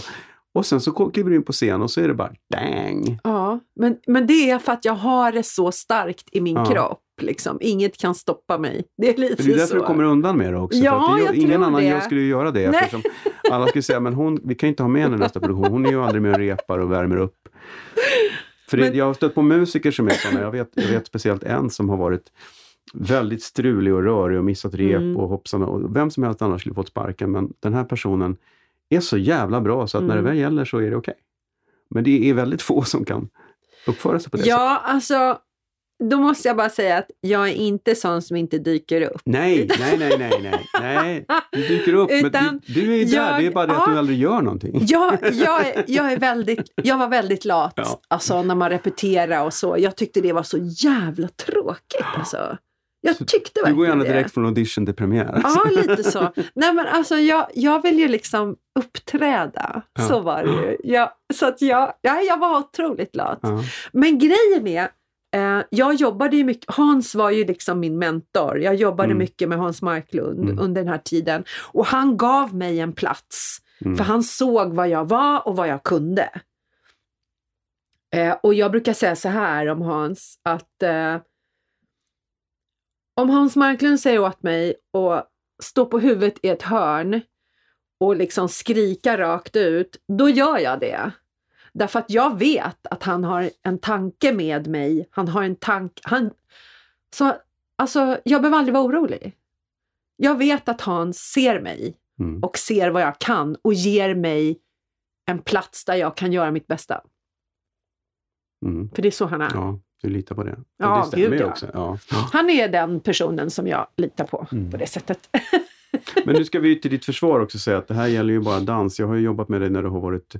Och sen så kliver du in på scen och så är det bara dang. ja, men, men det är för att jag har det så starkt i min Ja. kropp. Liksom. Inget kan stoppa mig. Det är lite För det är därför så. du kommer undan med det också. Ja, det, jag ingen tror annan det. jag skulle ju göra det. Eftersom alla skulle säga men hon, vi kan ju inte ha med henne i nästa produktion. Hon är ju aldrig med och repar och värmer upp. För det, Men- jag har stött på musiker som är sådana. Jag vet, jag vet speciellt en som har varit väldigt strulig och rörig och missat rep Mm. och hoppsan. Och vem som helst annars skulle fått sparken. Men den här personen är så jävla bra så att när det Mm. väl gäller så är det okej. Men det är väldigt få som kan uppföra sig på det sättet. Ja, alltså, då måste jag bara säga att jag är inte sån som inte dyker upp. Nej, nej, nej, nej, nej, nej. Du dyker upp, Utan men du, du är där. jag- det är bara det att ja. du aldrig gör någonting. Jag, jag, är, jag, är väldigt, jag var väldigt lat Ja. alltså, när man repeterade och så. Jag tyckte det var så jävla tråkigt. Alltså. Jag Så tyckte Du verkligen går gärna det. direkt från audition till premiär. Ja, lite så. Nej, men alltså, jag, jag vill ju liksom uppträda. Ja. Så var det ju. Jag, så att jag, ja, jag var otroligt lat. Men grejen är, jag jobbade ju mycket, Hans var ju liksom min mentor. Jag jobbade Mm. mycket med Hans Marklund Mm. under den här tiden. Och han gav mig en plats. Mm. För han såg vad jag var och vad jag kunde. Eh, och jag brukar säga så här om Hans att eh, om Hans Marklund säger åt mig att stå på huvudet i ett hörn och liksom skrika rakt ut, då gör jag det. Därför att jag vet att han har en tanke med mig. Han har en tanke. Han, så, alltså, jag behöver aldrig vara orolig. Jag vet att Hans ser mig Mm. och ser vad jag kan och ger mig en plats där jag kan göra mitt bästa. Mm. För det är så han är. Ja, du litar på det. Ja, det stämmer ju också. Ja. Han är den personen som jag litar på Mm. på det sättet. [laughs] [laughs] Men nu ska vi till ditt försvar också säga att det här gäller ju bara dans. Jag har ju jobbat med dig när du har varit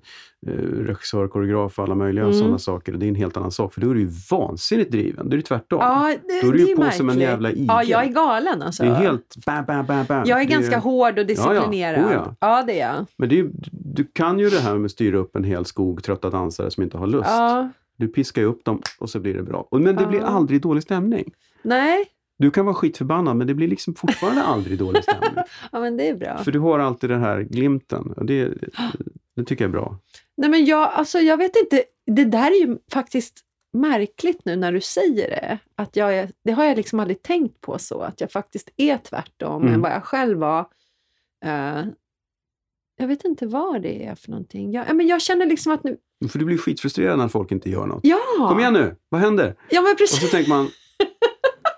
eh, regissör, koreograf och alla möjliga Mm. sådana saker. Det är en helt annan sak, för då är du ju vansinnigt driven. Då är det tvärtom. Ja, det, Då är du ju är på som en märkligt. jävla igel. Ja, jag är galen alltså. Det är helt bam, bam, bam, bam. Jag är Det ganska hård och disciplinerad. Oh ja. ja, det är jag. Men är, du kan ju det här med att styra upp en hel skog trötta dansare som inte har lust. Ja. Du piskar ju upp dem och så blir det bra. Men det Ja. blir aldrig dålig stämning. Nej, Du kan vara skitförbannad men det blir liksom fortfarande [laughs] aldrig dålig stämning. ja, men det är bra. För du har alltid den här glimten. Och det, det tycker jag är bra. Nej, men jag, alltså, jag vet inte. Det där är ju faktiskt märkligt nu när du säger det. Att jag är, det har jag liksom aldrig tänkt på så, att jag faktiskt är tvärtom Mm. än vad jag själv var. Eh, jag vet inte vad det är för någonting. Jag, ja, men jag känner liksom att nu... För du blir skitfrustrerad när folk inte gör något. Ja! Kom igen nu, vad händer? Ja, men Och precis. så tänker man,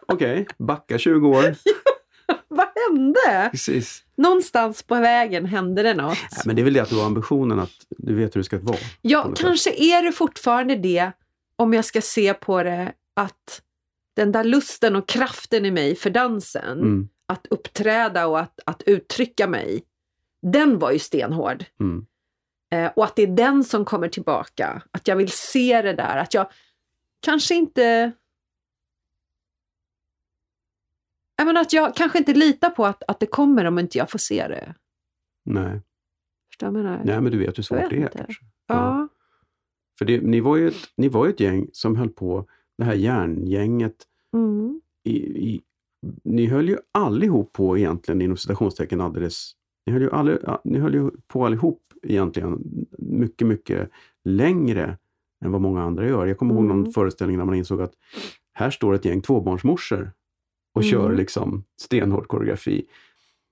okej, backa 20 år. [laughs] vad hände? Precis. Någonstans på vägen hände det något. Nej, men det är väl det att du har ambitionen att du vet hur det ska vara. Ja, kanske är det fortfarande det, om jag ska se på det, att den där lusten och kraften i mig för dansen, Mm, att uppträda och att, att uttrycka mig, den var ju stenhård. mm. Eh, och att det är den som kommer tillbaka. Att jag vill se det där. Att jag kanske inte... Jag menar att jag kanske inte litar på att, att det kommer om inte jag får se det. Nej. Förstår du menar? Nej, men du vet hur svårt det är kanske. Ja. För det, ni, var ju ett, ni var ett gäng som höll på, det här järngänget, Mm. i, i, ni höll ju allihop på egentligen inom citationstecken alldeles, ni höll ju, all, ni höll ju på allihop egentligen mycket, mycket längre än vad många andra gör. Jag kommer ihåg någon Mm. föreställning när man insåg att här står ett gäng tvåbarnsmorsor och Mm. kör liksom stenhård koreografi.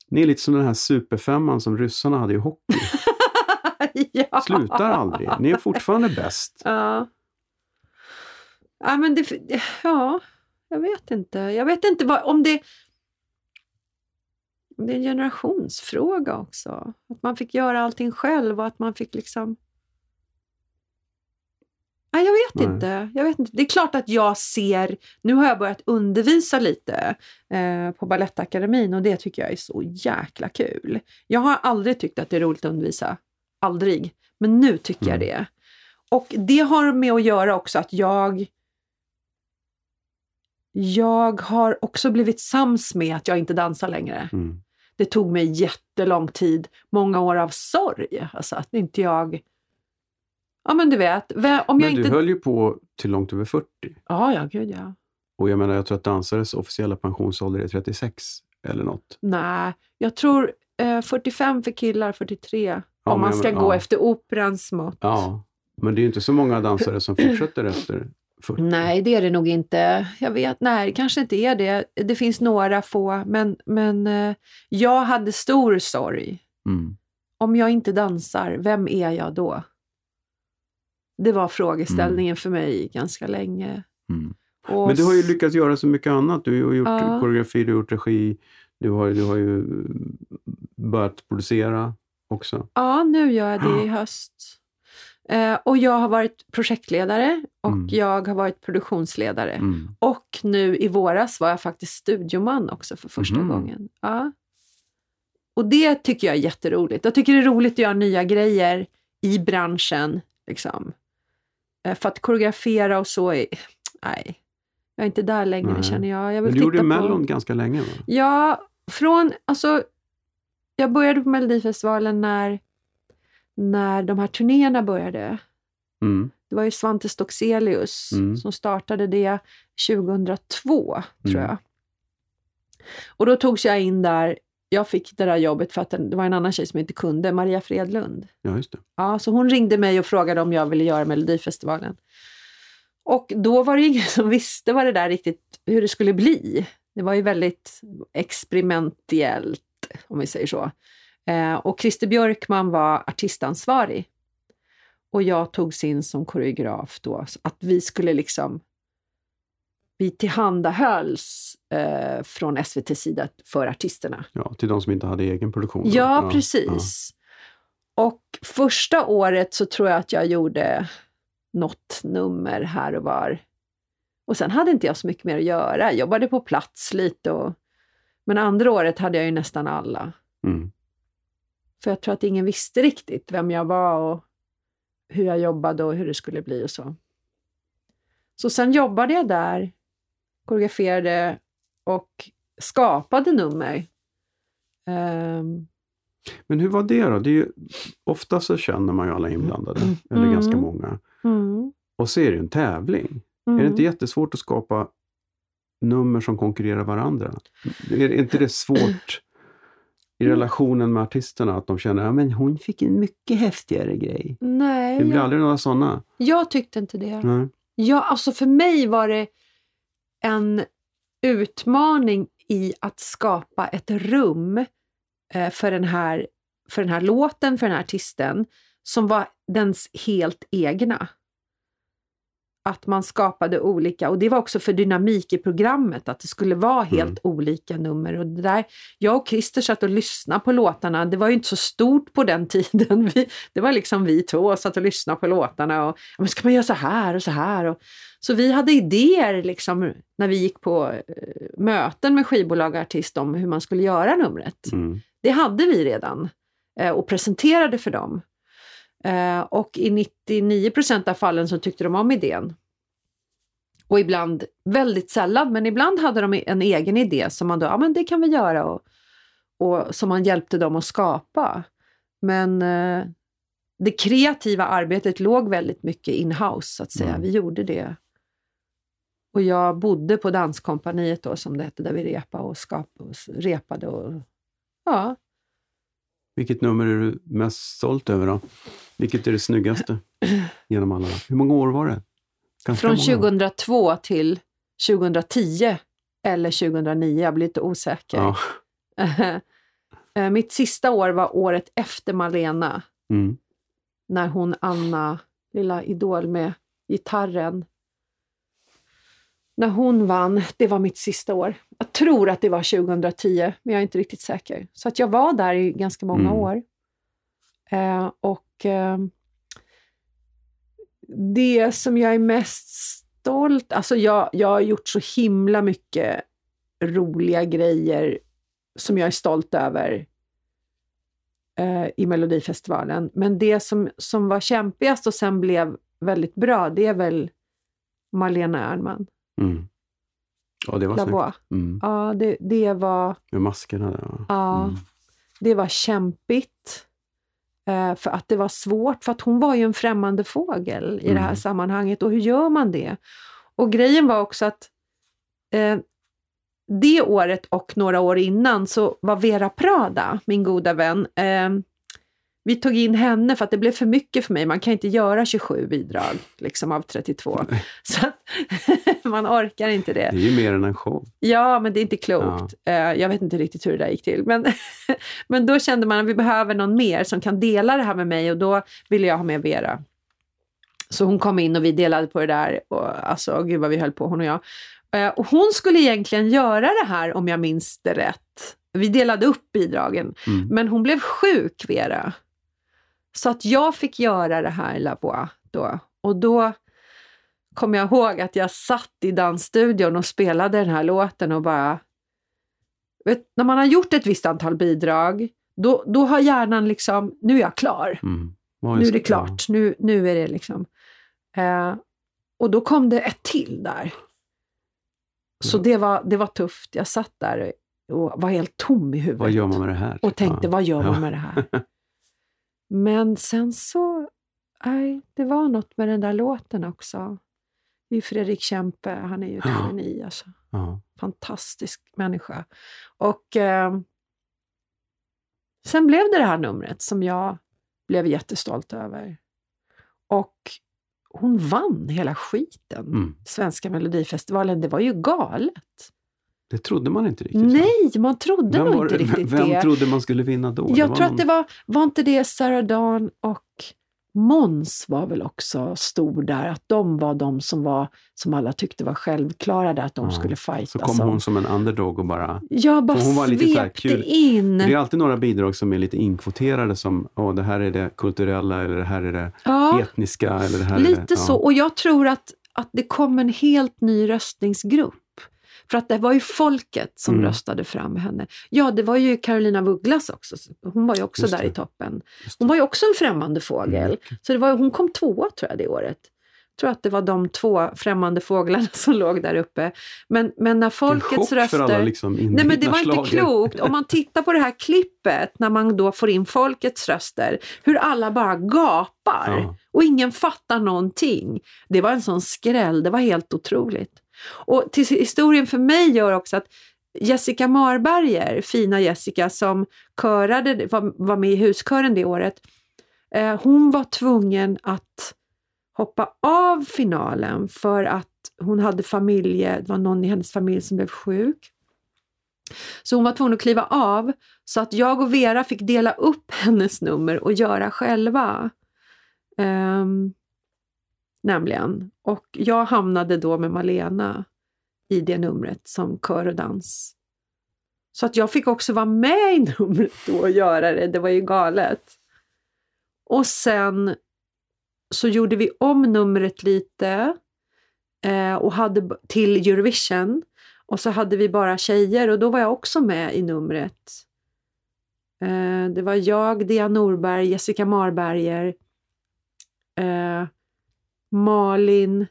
Ni är lite som den här superfemman som ryssarna hade i hockey. [laughs] ja. Slutar aldrig. Ni är fortfarande bäst. Ja. Ja, men det... Ja, jag vet inte. Jag vet inte vad, om det... om Det är en generationsfråga också. Att man fick göra allting själv och att man fick liksom... Nej, jag vet Nej. inte. Jag vet inte. Det är klart att jag ser... Nu har jag börjat undervisa lite eh, på Balettakademin och det tycker jag är så jäkla kul. Jag har aldrig tyckt att det är roligt att undervisa. Aldrig. Men nu tycker jag Mm. det. Och det har med att göra också att jag jag har också blivit sams med att jag inte dansar längre. Mm. Det tog mig jättelång tid, många år av sorg. Alltså att inte jag... Ja men du vet, om jag Men du inte... höll ju på till långt över 40. Ja, ja, gud ja. Och jag menar, jag tror att dansares officiella pensionsålder är 36 eller något. Nej, jag tror eh, 45 för killar, 43. Ja, om man ska men- gå ja. efter operans mått. Ja, men det är ju inte så många dansare som fortsätter efter 40. Nej, det är det nog inte. Jag vet, nej, det kanske inte är det. Det finns några få, men, men eh, jag hade stor sorg. Mm. Om jag inte dansar, vem är jag då? Det var frågeställningen för mig ganska länge. Mm. Och Men du har ju lyckats göra så mycket annat. Du har gjort Ja. koreografi, du har gjort regi, du har, du har ju börjat producera också. Ja, nu gör jag det i höst. Eh, och jag har varit projektledare och Mm. jag har varit produktionsledare. Mm. Och nu i våras var jag faktiskt studioman också för första Mhm. gången. Ja. Och det tycker jag är jätteroligt. Jag tycker det är roligt att göra nya grejer i branschen. Liksom. Eh, För att koreografera och så, är, nej. Jag är inte där längre Nej. känner jag. jag vill Men du gjorde titta Mellon på... ganska länge va? Ja, från, alltså, jag började på Melodifestivalen när, när de här turnéerna började. Mm. Det var ju Svante Stockselius Mm. som startade det 2002, tror Mm. jag. Och då togs jag in där. Jag fick det där jobbet för att det var en annan tjej som inte kunde, Maria Fredlund. Ja, just det. Ja, så hon ringde mig och frågade om jag ville göra Melodifestivalen. Och då var det ingen som visste vad det där riktigt, hur det skulle bli. Det var ju väldigt experimentellt, om vi säger så. Eh, och Christer Björkman var artistansvarig. Och jag togs in som koreograf då, att vi skulle liksom vi tillhandahölls eh, från SVT sida för artisterna. Ja, till de som inte hade egen produktion. då. Ja, precis. Och första året så tror jag att jag gjorde något nummer här och var. Och sen hade inte jag så mycket mer att göra. Jag jobbade på plats lite. Och... Men andra året hade jag ju nästan alla. Mm. För jag tror att ingen visste riktigt vem jag var och hur jag jobbade och hur det skulle bli och så. Så sen jobbade jag där, koreograferade och skapade nummer. Ehm, Men hur var det då? Det är ju, ofta så känner man ju alla inblandade, Mm. eller Mm. ganska många. mm, Och så är det ju en tävling. mm. Är det inte jättesvårt att skapa nummer som konkurrerar varandra? Är inte det svårt i Mm. relationen med artisterna att de känner att men hon fick en mycket häftigare grej? Nej, Det blir jag, aldrig några sådana? jag tyckte inte det. Nej. Ja, alltså för mig var det en utmaning i att skapa ett rum eh, för, den här, för den här låten, för den här artisten, som var dens helt egna. Att man skapade olika, och det var också för dynamik i programmet, att det skulle vara helt Mm. olika nummer. Och det där, jag och Christer satt och lyssnade på låtarna, det var ju inte så stort på den [laughs] tiden. Vi, det var liksom vi två satt och lyssnade på låtarna och men ska man göra så här och så här? Och, så vi hade idéer liksom, när vi gick på eh, möten med skivbolag och artist om hur man skulle göra numret. Mm. Det hade vi redan eh, och presenterade för dem. Eh, och i 99 procent av fallen så tyckte de om idén. Och ibland, väldigt sällan, men ibland hade de en egen idé som man då, ja men det kan vi göra och, och som man hjälpte dem att skapa. Men eh, det kreativa arbetet låg väldigt mycket in-house så att säga. Mm. Vi gjorde det. Och jag bodde på danskompaniet då som det hette, där vi repade och skapade och repade och ja, Vilket nummer är du mest stolt över då? Vilket är det snyggaste genom alla? Hur många år var det? Ganska Från många år. 2002 till 2010 eller 2009, jag blir lite osäker. Ja. [laughs] Eh, Mitt sista år var året efter Malena, Mm. när hon Anna, lilla idol med gitarren, när hon vann, det var mitt sista år. Jag tror att det var 2010, men jag är inte riktigt säker. Så att jag var där i ganska många Mm. år. Eh, och eh, det som jag är mest stolt... Alltså jag, jag har gjort så himla mycket roliga grejer som jag är stolt över eh, i Melodifestivalen. Men det som, som var kämpigast och sen blev väldigt bra, det är väl Malena Ernman, Mm. Ja, det var snyggt. Mm. Ja, det, det var... Med maskerna där. ja. Ja, Mm. det var kämpigt. Eh, för att det var svårt, för att hon var ju en främmande fågel i det här Mm. sammanhanget. Och hur gör man det? Och grejen var också att eh, det året och några år innan så var Vera Prada, min goda vän, eh, vi tog in henne för att det blev för mycket för mig. Man kan inte göra 27 bidrag liksom, av 32. Så att [laughs] man orkar inte det. Det är ju mer än en show. Ja, men det är inte klokt. Eh, jag vet inte riktigt hur det där gick till. Men, [laughs] men då kände man att vi behöver någon mer som kan dela det här med mig och då ville jag ha med Vera. Så hon kom in och vi delade på det där. Och, alltså, gud vad vi höll på, hon och jag. Eh, och hon skulle egentligen göra det här, om jag minns det rätt. Vi delade upp bidragen. Mm. Men hon blev sjuk, Vera. Så att jag fick göra det här La Voix då. Och då kommer jag ihåg att jag satt i dansstudion och spelade den här låten och bara... Vet, när man har gjort ett visst antal bidrag, då, då har hjärnan liksom, nu är jag klar. Mm. Ja, Nu är det klart. Nu, nu är det liksom... Eh, och då kom det ett till där. Så Ja. det, var, det var tufft. Jag satt där och var helt tom i huvudet. Vad gör man med det här? Och tänkte, vad gör man med det här? [laughs] Men sen så, nej, det var något med den där låten också. Det är Fredrik Kempe, han är ju ett Ja. geni alltså. Ja. Fantastisk människa. Och eh, sen blev det det här numret som jag blev jättestolt över. Och hon vann hela skiten. Mm. Svenska Melodifestivalen, det var ju galet. Det trodde man inte riktigt. Nej, man trodde Vem, nog var inte riktigt vem det. trodde man skulle vinna då? Jag tror någon- att det var, var inte det Sarah Dawn och Måns var väl också stor där, att de var de som var, som alla tyckte var självklara där, att de Ja, skulle Så fightas kom om. hon som en underdog och bara... Jag bara hon var lite så här kul. in. Det är alltid några bidrag som är lite inkvoterade som Åh, det här är det kulturella eller det här är det ja, etniska eller det här är lite det... så. Och jag tror att, att det kom en helt ny röstningsgrupp. För att det var ju folket som Mm. röstade fram henne. Ja, det var ju Carolina Vugglas också. Hon var ju också där i toppen. Hon var ju också en främmande fågel. Mm. Så det var, hon kom tvåa tror jag det året. Jag tror att det var de två främmande fåglarna [laughs] som låg där uppe. Men, men när folkets röster... för alla liksom Nej men det var inte inbitna schlager. klokt. Om man tittar på det här klippet när man då får in folkets röster, hur alla bara gapar Ja. och ingen fattar någonting. Det var en sån skräll, det var helt otroligt. Och till historien för mig gör också att Jessica Marberger, fina Jessica som körade, var, var med i huskören det året, eh, hon var tvungen att hoppa av finalen för att hon hade familje, det var någon i hennes familj som blev sjuk. Så hon var tvungen att kliva av så att jag och Vera fick dela upp [laughs] hennes nummer och göra själva. Um, nämligen. Och jag hamnade då med Malena i det numret som kör och dans. Så att jag fick också vara med i [laughs] numret då och göra det. Det var ju galet. Och sen så gjorde vi om numret lite eh, och hade till Eurovision. Och så hade vi bara tjejer och då var jag också med i numret. Eh, det var jag, Dea Norberg, Jessica Marberger, eh, Malin.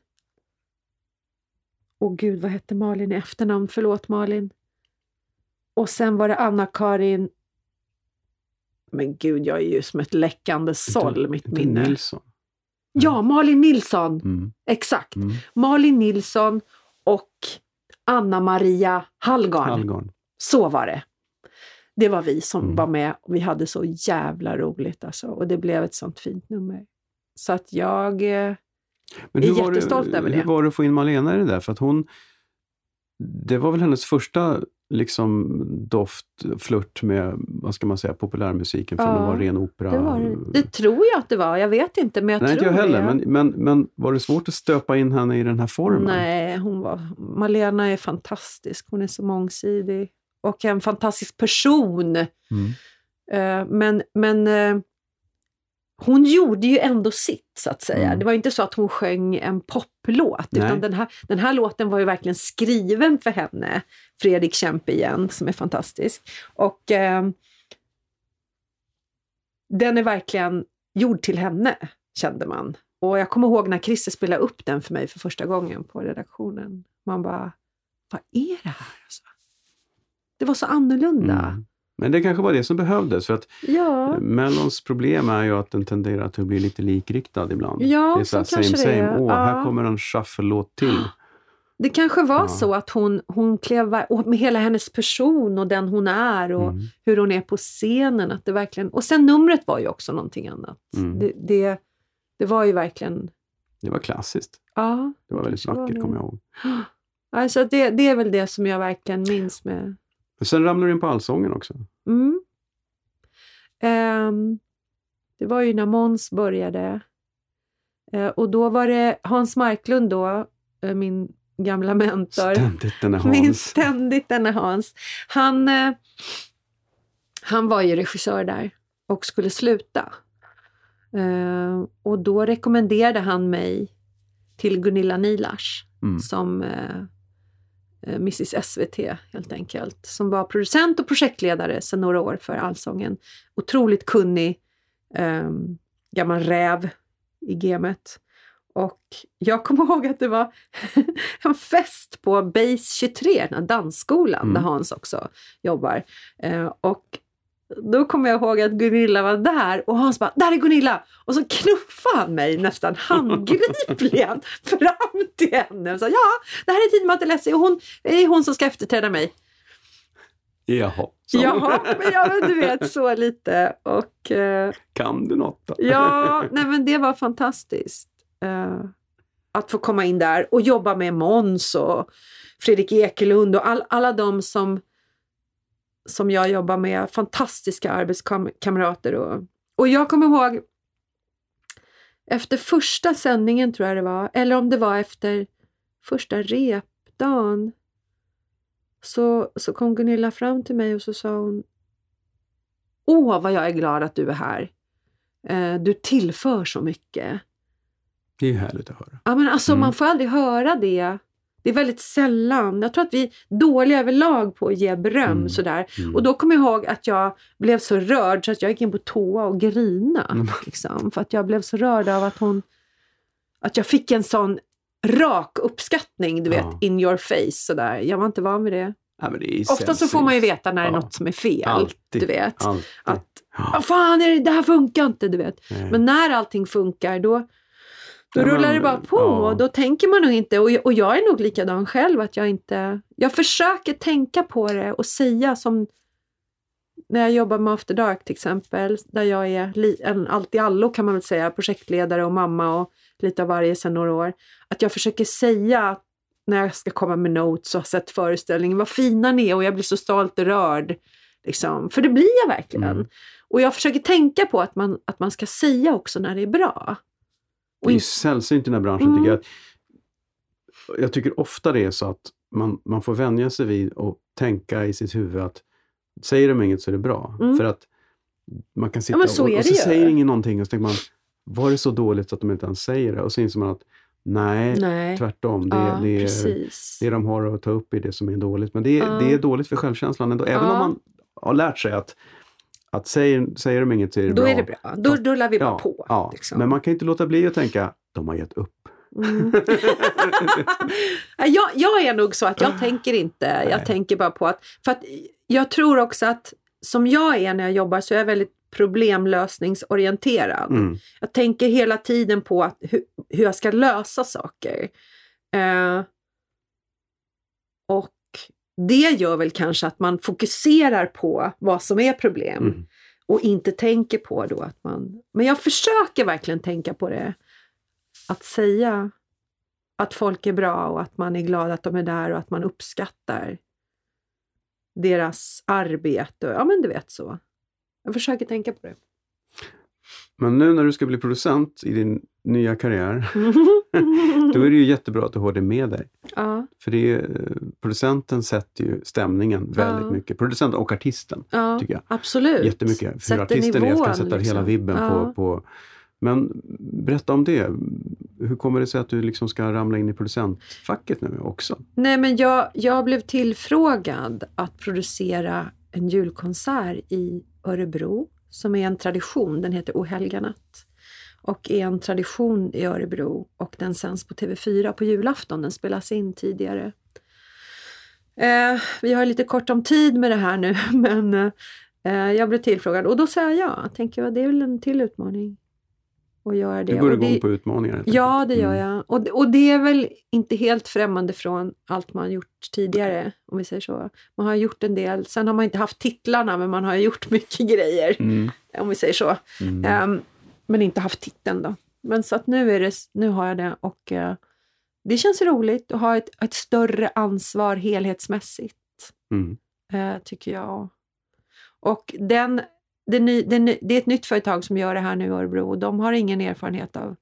Åh gud, vad hette Malin i efternamn? Förlåt Malin. Och sen var det Anna-Karin. Men gud, jag är ju som ett läckande såll, mitt minne. Nilsson. Ja, Malin Nilsson. Mm. Exakt. Mm. Malin Nilsson och Anna-Maria Hallgarn. Hallgarn. Så var det. Det var vi som Mm. var med och vi hade så jävla roligt alltså. Och det blev ett sånt fint nummer. Så att jag... Men är hur var jättestolt det, över det. Hur var det att få in Malena i det där? För att hon... Det var väl hennes första liksom doft, flört med, vad ska man säga, populärmusiken från Ja, att vara ren opera. det, var det. tror jag att det var. Jag vet inte, men jag Nej, inte tror jag heller. Men, men, men var det svårt att stöpa in henne i den här formen? Nej, hon var, Malena är fantastisk. Hon är så mångsidig. Och en fantastisk person. Mm. Eh, men men eh, hon gjorde ju ändå sitt, så att säga. Mm. Det var inte så att hon sjöng en poplåt, Nej. utan den här, den här låten var ju verkligen skriven för henne. Fredrik Kempe igen, som är fantastisk. Och eh, den är verkligen gjord till henne, kände man. Och jag kommer ihåg när Christer spelade upp den för mig för första gången på redaktionen. Man bara, vad är det här? Alltså? Det var så annorlunda. Mm. Men det kanske var det som behövdes. För att Ja. Mellons problem är ju att den tenderar att bli lite likriktad ibland. Ja, det är så här, så same kanske det same. är. Åh, Ja. här kommer en shuffle-låt till. Det kanske var Ja. så att hon, hon klev, och med hela hennes person och den hon är och Mm. hur hon är på scenen. Att det verkligen, och sen numret var ju också någonting annat. Mm. Det, det, det var ju verkligen, Det var klassiskt. ja. Det var väldigt vackert, kommer jag ihåg. [gasps] Alltså det, det är väl det som jag verkligen minns med. Men sen ramlade du in på allsången också. Mm. Ehm, det var ju när Måns började. Eh, och då var det Hans Marklund då, eh, min gamla mentor. Ständigt den här [laughs] Minns Hans. ständigt denna Hans. Han, eh, han var ju regissör där och skulle sluta. Eh, och då rekommenderade han mig till Gunilla Nilars Mm. som Mrs SVT helt enkelt. Som var producent och projektledare sedan några år för Allsången. Otroligt kunnig, eh, gammal räv i gamet. Och jag kommer [laughs] ihåg att det var [laughs] en fest på Base 23, den här dansskolan Mm. där Hans också jobbar. Eh, och då kommer jag ihåg att Gunilla var där och Hans bara “Där är Gunilla!” och så knuffade han mig nästan handgripligen [laughs] fram till henne och sa “Ja, det här är Tid Lessie och hon det är hon som ska efterträda mig”. Jaha. Så Ja, men jag men du vet så lite och eh, Kan du något då? Ja, nej men det var fantastiskt. eh, att få komma in där och jobba med Måns och Fredrik Ekelund och all, alla de som, som jag jobbar med. Fantastiska arbetskamrater. Och, och jag kommer ihåg efter första sändningen tror jag det var, eller om det var efter första repdagen så, så kom Gunilla fram till mig och så sa hon Åh, vad jag är glad att du är här. Eh, du tillför så mycket. Det är ju härligt att höra. Ja, men alltså, Mm. Man får aldrig höra det Det är väldigt sällan. Jag tror att vi är dåliga överlag på att ge beröm Mm. sådär. Mm. Och då kommer jag ihåg att jag blev så rörd så att jag gick in på toa och grina. Mm. Liksom, för att jag blev så rörd av att hon... Att jag fick en sån rak uppskattning, du vet, Ja. in your face sådär. Jag var inte van vid det. Ja, det Ofta så får man ju veta när det är Ja. något som är fel. Alltid. Du vet. Alltid. Att, Ja. fan är det, det här funkar inte, du vet. Nej. Men när allting funkar då, då Ja, rullar det bara på. ja. Och då tänker man nog inte, och jag, och jag är nog likadan själv, att jag inte... Jag försöker tänka på det och säga som när jag jobbar med After Dark till exempel, där jag är li, en allt i allo kan man väl säga, projektledare och mamma och lite av varje sedan några år. Att jag försöker säga när jag ska komma med notes och har sett föreställningen, vad fina ni är och jag blir så stolt och rörd. Liksom. För det blir jag verkligen. Mm. Och jag försöker tänka på att man, att man ska säga också när det är bra. Det är in- sällsynt i den här branschen Mm. tycker jag. Jag tycker ofta det är så att man, man får vänja sig vid och tänka i sitt huvud att säger de inget så är det bra. Mm. För att man kan sitta men så och, är och så säger ingen någonting och så tänker man var det så dåligt att de inte ens säger det? Och så inser man att nej, Nej. tvärtom. Det, ja, det, är, det de har att ta upp i det som är dåligt. Men det, är- Ja. det är dåligt för självkänslan ändå. Även Ja. om man har lärt sig att, att säger, säger de inget så är det Då bra. är det bra. Då rullar vi bara Ja, på. ja. liksom. Men man kan inte låta bli att tänka, de har gett upp. Mm. [laughs] Ja, jag, jag är nog så att jag tänker inte, jag Nej. tänker bara på att, för att jag tror också att som jag är när jag jobbar så är jag väldigt problemlösningsorienterad. Mm. Jag tänker hela tiden på att, hur, hur jag ska lösa saker. Eh, det gör väl kanske att man fokuserar på vad som är problem Mm. och inte tänker på då att man... Men jag försöker verkligen tänka på det. Att säga att folk är bra och att man är glad att de är där och att man uppskattar deras arbete. Ja, men du vet så. Jag försöker tänka på det. Men nu när du ska bli producent i din nya karriär, [laughs] då är det ju jättebra att du har det med dig. ja, För det är, eh, producenten sätter ju stämningen väldigt Ja. mycket. Producenten och artisten, ja tycker jag. absolut. Jättemycket. För Sätter hur artisten är ska nivån, sätta hela liksom. vibben Ja. på, på... Men berätta om det. Hur kommer det sig att du liksom ska ramla in i producentfacket nu också? Nej, men jag, jag blev tillfrågad att producera en julkonsert i Örebro som är en tradition. Den heter O helganatt och är en tradition i Örebro och den sänds på TV4 på julafton. Den spelas in tidigare. Eh, vi har lite kort om tid med det här nu, [laughs] men eh, jag blev tillfrågad och då sa jag ja. Jag tänker att det är väl en till utmaning att göra det. Du går det- igång på utmaningar. Ja, det gör Mm. jag. Och, och det är väl inte helt främmande från allt man gjort tidigare, om vi säger så. Man har gjort en del, sen har man inte haft titlarna, men man har gjort [laughs] mycket grejer, Mm. om vi säger så. Mm. Ehm, men inte haft titeln då. Men så att nu, är det, nu har jag det och eh, det känns roligt att ha ett, ett större ansvar helhetsmässigt, Mm. eh, tycker jag. Och den, det, ny, det, det är ett nytt företag som gör det här nu i Örebro och de har ingen erfarenhet av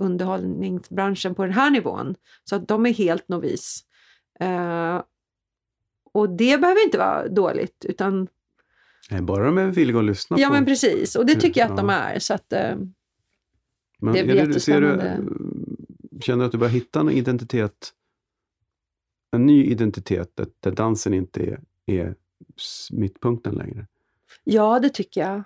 underhållningsbranschen på den här nivån. Så att de är helt novis. Eh, och det behöver inte vara dåligt, utan Nej, bara de är villiga att lyssna ja på. men precis, och det tycker jag att de är. Så att, eh, Men det är ser du, jättespännande. Känner du att du börjar hitta en identitet, en ny identitet där, där dansen inte är, är mittpunkten längre? ja, det tycker jag.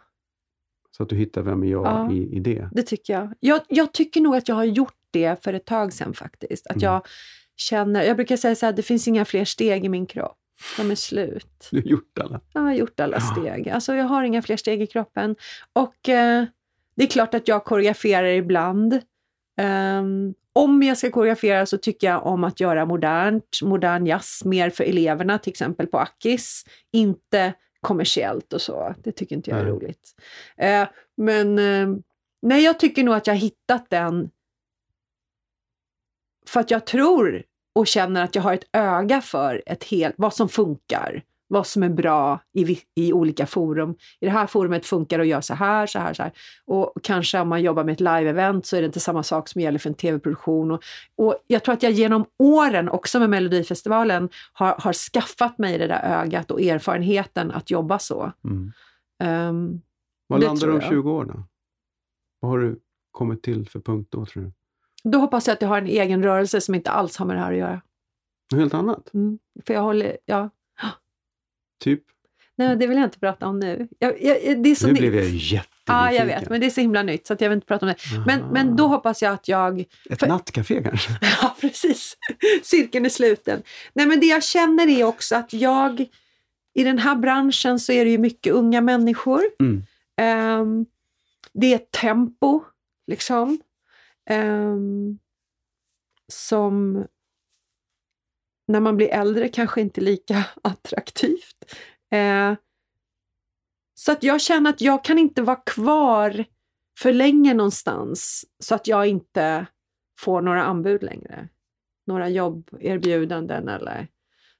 Så att du hittar vem är jag Ja. i, i det? Det tycker jag. jag. Jag tycker nog att jag har gjort det för ett tag sedan faktiskt. Att Mm. jag känner, jag brukar säga så här, det finns inga fler steg i min kropp. De är slut. Du har gjort alla. Jag har gjort alla steg. Alltså jag har inga fler steg i kroppen. Och eh, det är klart att jag koreograferar ibland. Ehm, om jag ska koreografera så tycker jag om att göra modernt, modern jazz, mer för eleverna, till exempel på Akis. Inte kommersiellt och så. Det tycker inte jag är Nej. roligt. Eh, men eh, nej, jag tycker nog att jag har hittat den för att jag tror och känner att jag har ett öga för ett helt, vad som funkar, vad som är bra i, i olika forum. I det här forumet funkar det att göra så här, så här, så här. Och kanske om man jobbar med ett live-event så är det inte samma sak som gäller för en tv-produktion. Och, och jag tror att jag genom åren, också med Melodifestivalen, har, har skaffat mig det där ögat och erfarenheten att jobba så. Mm. Ehm, Vad landar du om jag. 20 år då? Vad har du kommit till för punkt då tror du? då hoppas jag att jag har en egen rörelse som inte alls har med det här att göra. Något helt annat? Mm. För jag håller, ja. Typ? Nej, det vill jag inte prata om nu. Jag, jag, det är så nu nytt. blev jag jättenyfiken. Ja, jag vet, men det är så himla nytt så jag vill inte prata om det. Men, Aha. men då hoppas jag att jag Ett för- nattcafé kanske? [laughs] Ja, precis. Cirkeln är sluten. Nej, men det jag känner är också att jag... I den här branschen så är det ju mycket unga människor. Mm. Ehm, det är ett tempo, liksom. ehm, som när man blir äldre kanske inte lika [laughs] attraktivt. Eh, så att jag känner att jag kan inte vara kvar för länge någonstans så att jag inte får några anbud längre. Några jobberbjudanden eller...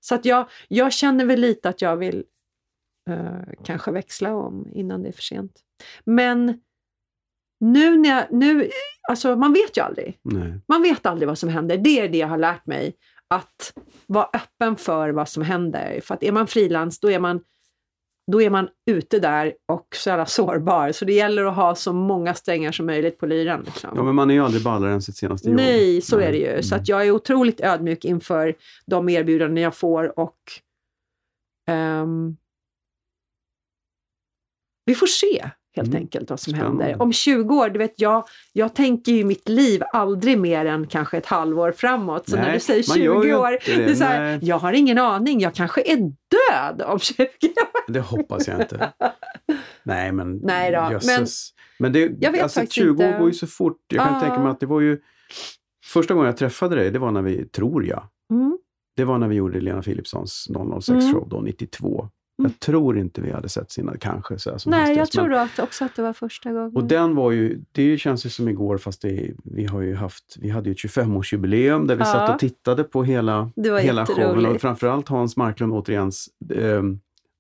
Så att jag, jag känner väl lite att jag vill eh, kanske växla om innan det är för sent. Men nu när jag... Nu, alltså man vet ju aldrig. Nej. Man vet aldrig vad som händer. Det är det jag har lärt mig. Att vara öppen för vad som händer. För att är man frilans då är man, då är man ute där och så jävla sårbar. Så det gäller att ha så många strängar som möjligt på lyran. Liksom. Ja, men man är ju aldrig ballare än sitt senaste jobb. Nej, så Nej. är det ju. Så Mm. att jag är otroligt ödmjuk inför de erbjudanden jag får och ehm, vi får se helt Mm. enkelt vad som Spännande. händer. Om 20 år, du vet jag, jag tänker ju mitt liv aldrig mer än kanske ett halvår framåt. Så när Nej, du säger man gör 20 ju år, det det. är så här, jag har ingen aning, jag kanske är död om 20 år. Det hoppas jag inte. Nej, men [laughs] Nej då, jösses. Men, det, Jag vet alltså, faktiskt 20 år inte. går ju så fort. Jag kan Ja. tänka mig att det var ju... Första gången jag träffade dig, det var när vi, tror jag, Mm. det var när vi gjorde Lena Philipssons 006 Mm. då, 92. Mm. Jag tror inte vi hade sett sina, kanske så här som Nej, jag tror att, också att det var första gången. Och den var ju, det känns ju som igår fast det, vi har ju haft, vi hade ju ett 25-årsjubileum där vi Ja. satt och tittade på hela, hela showen och framförallt Hans Marklund återigens eh,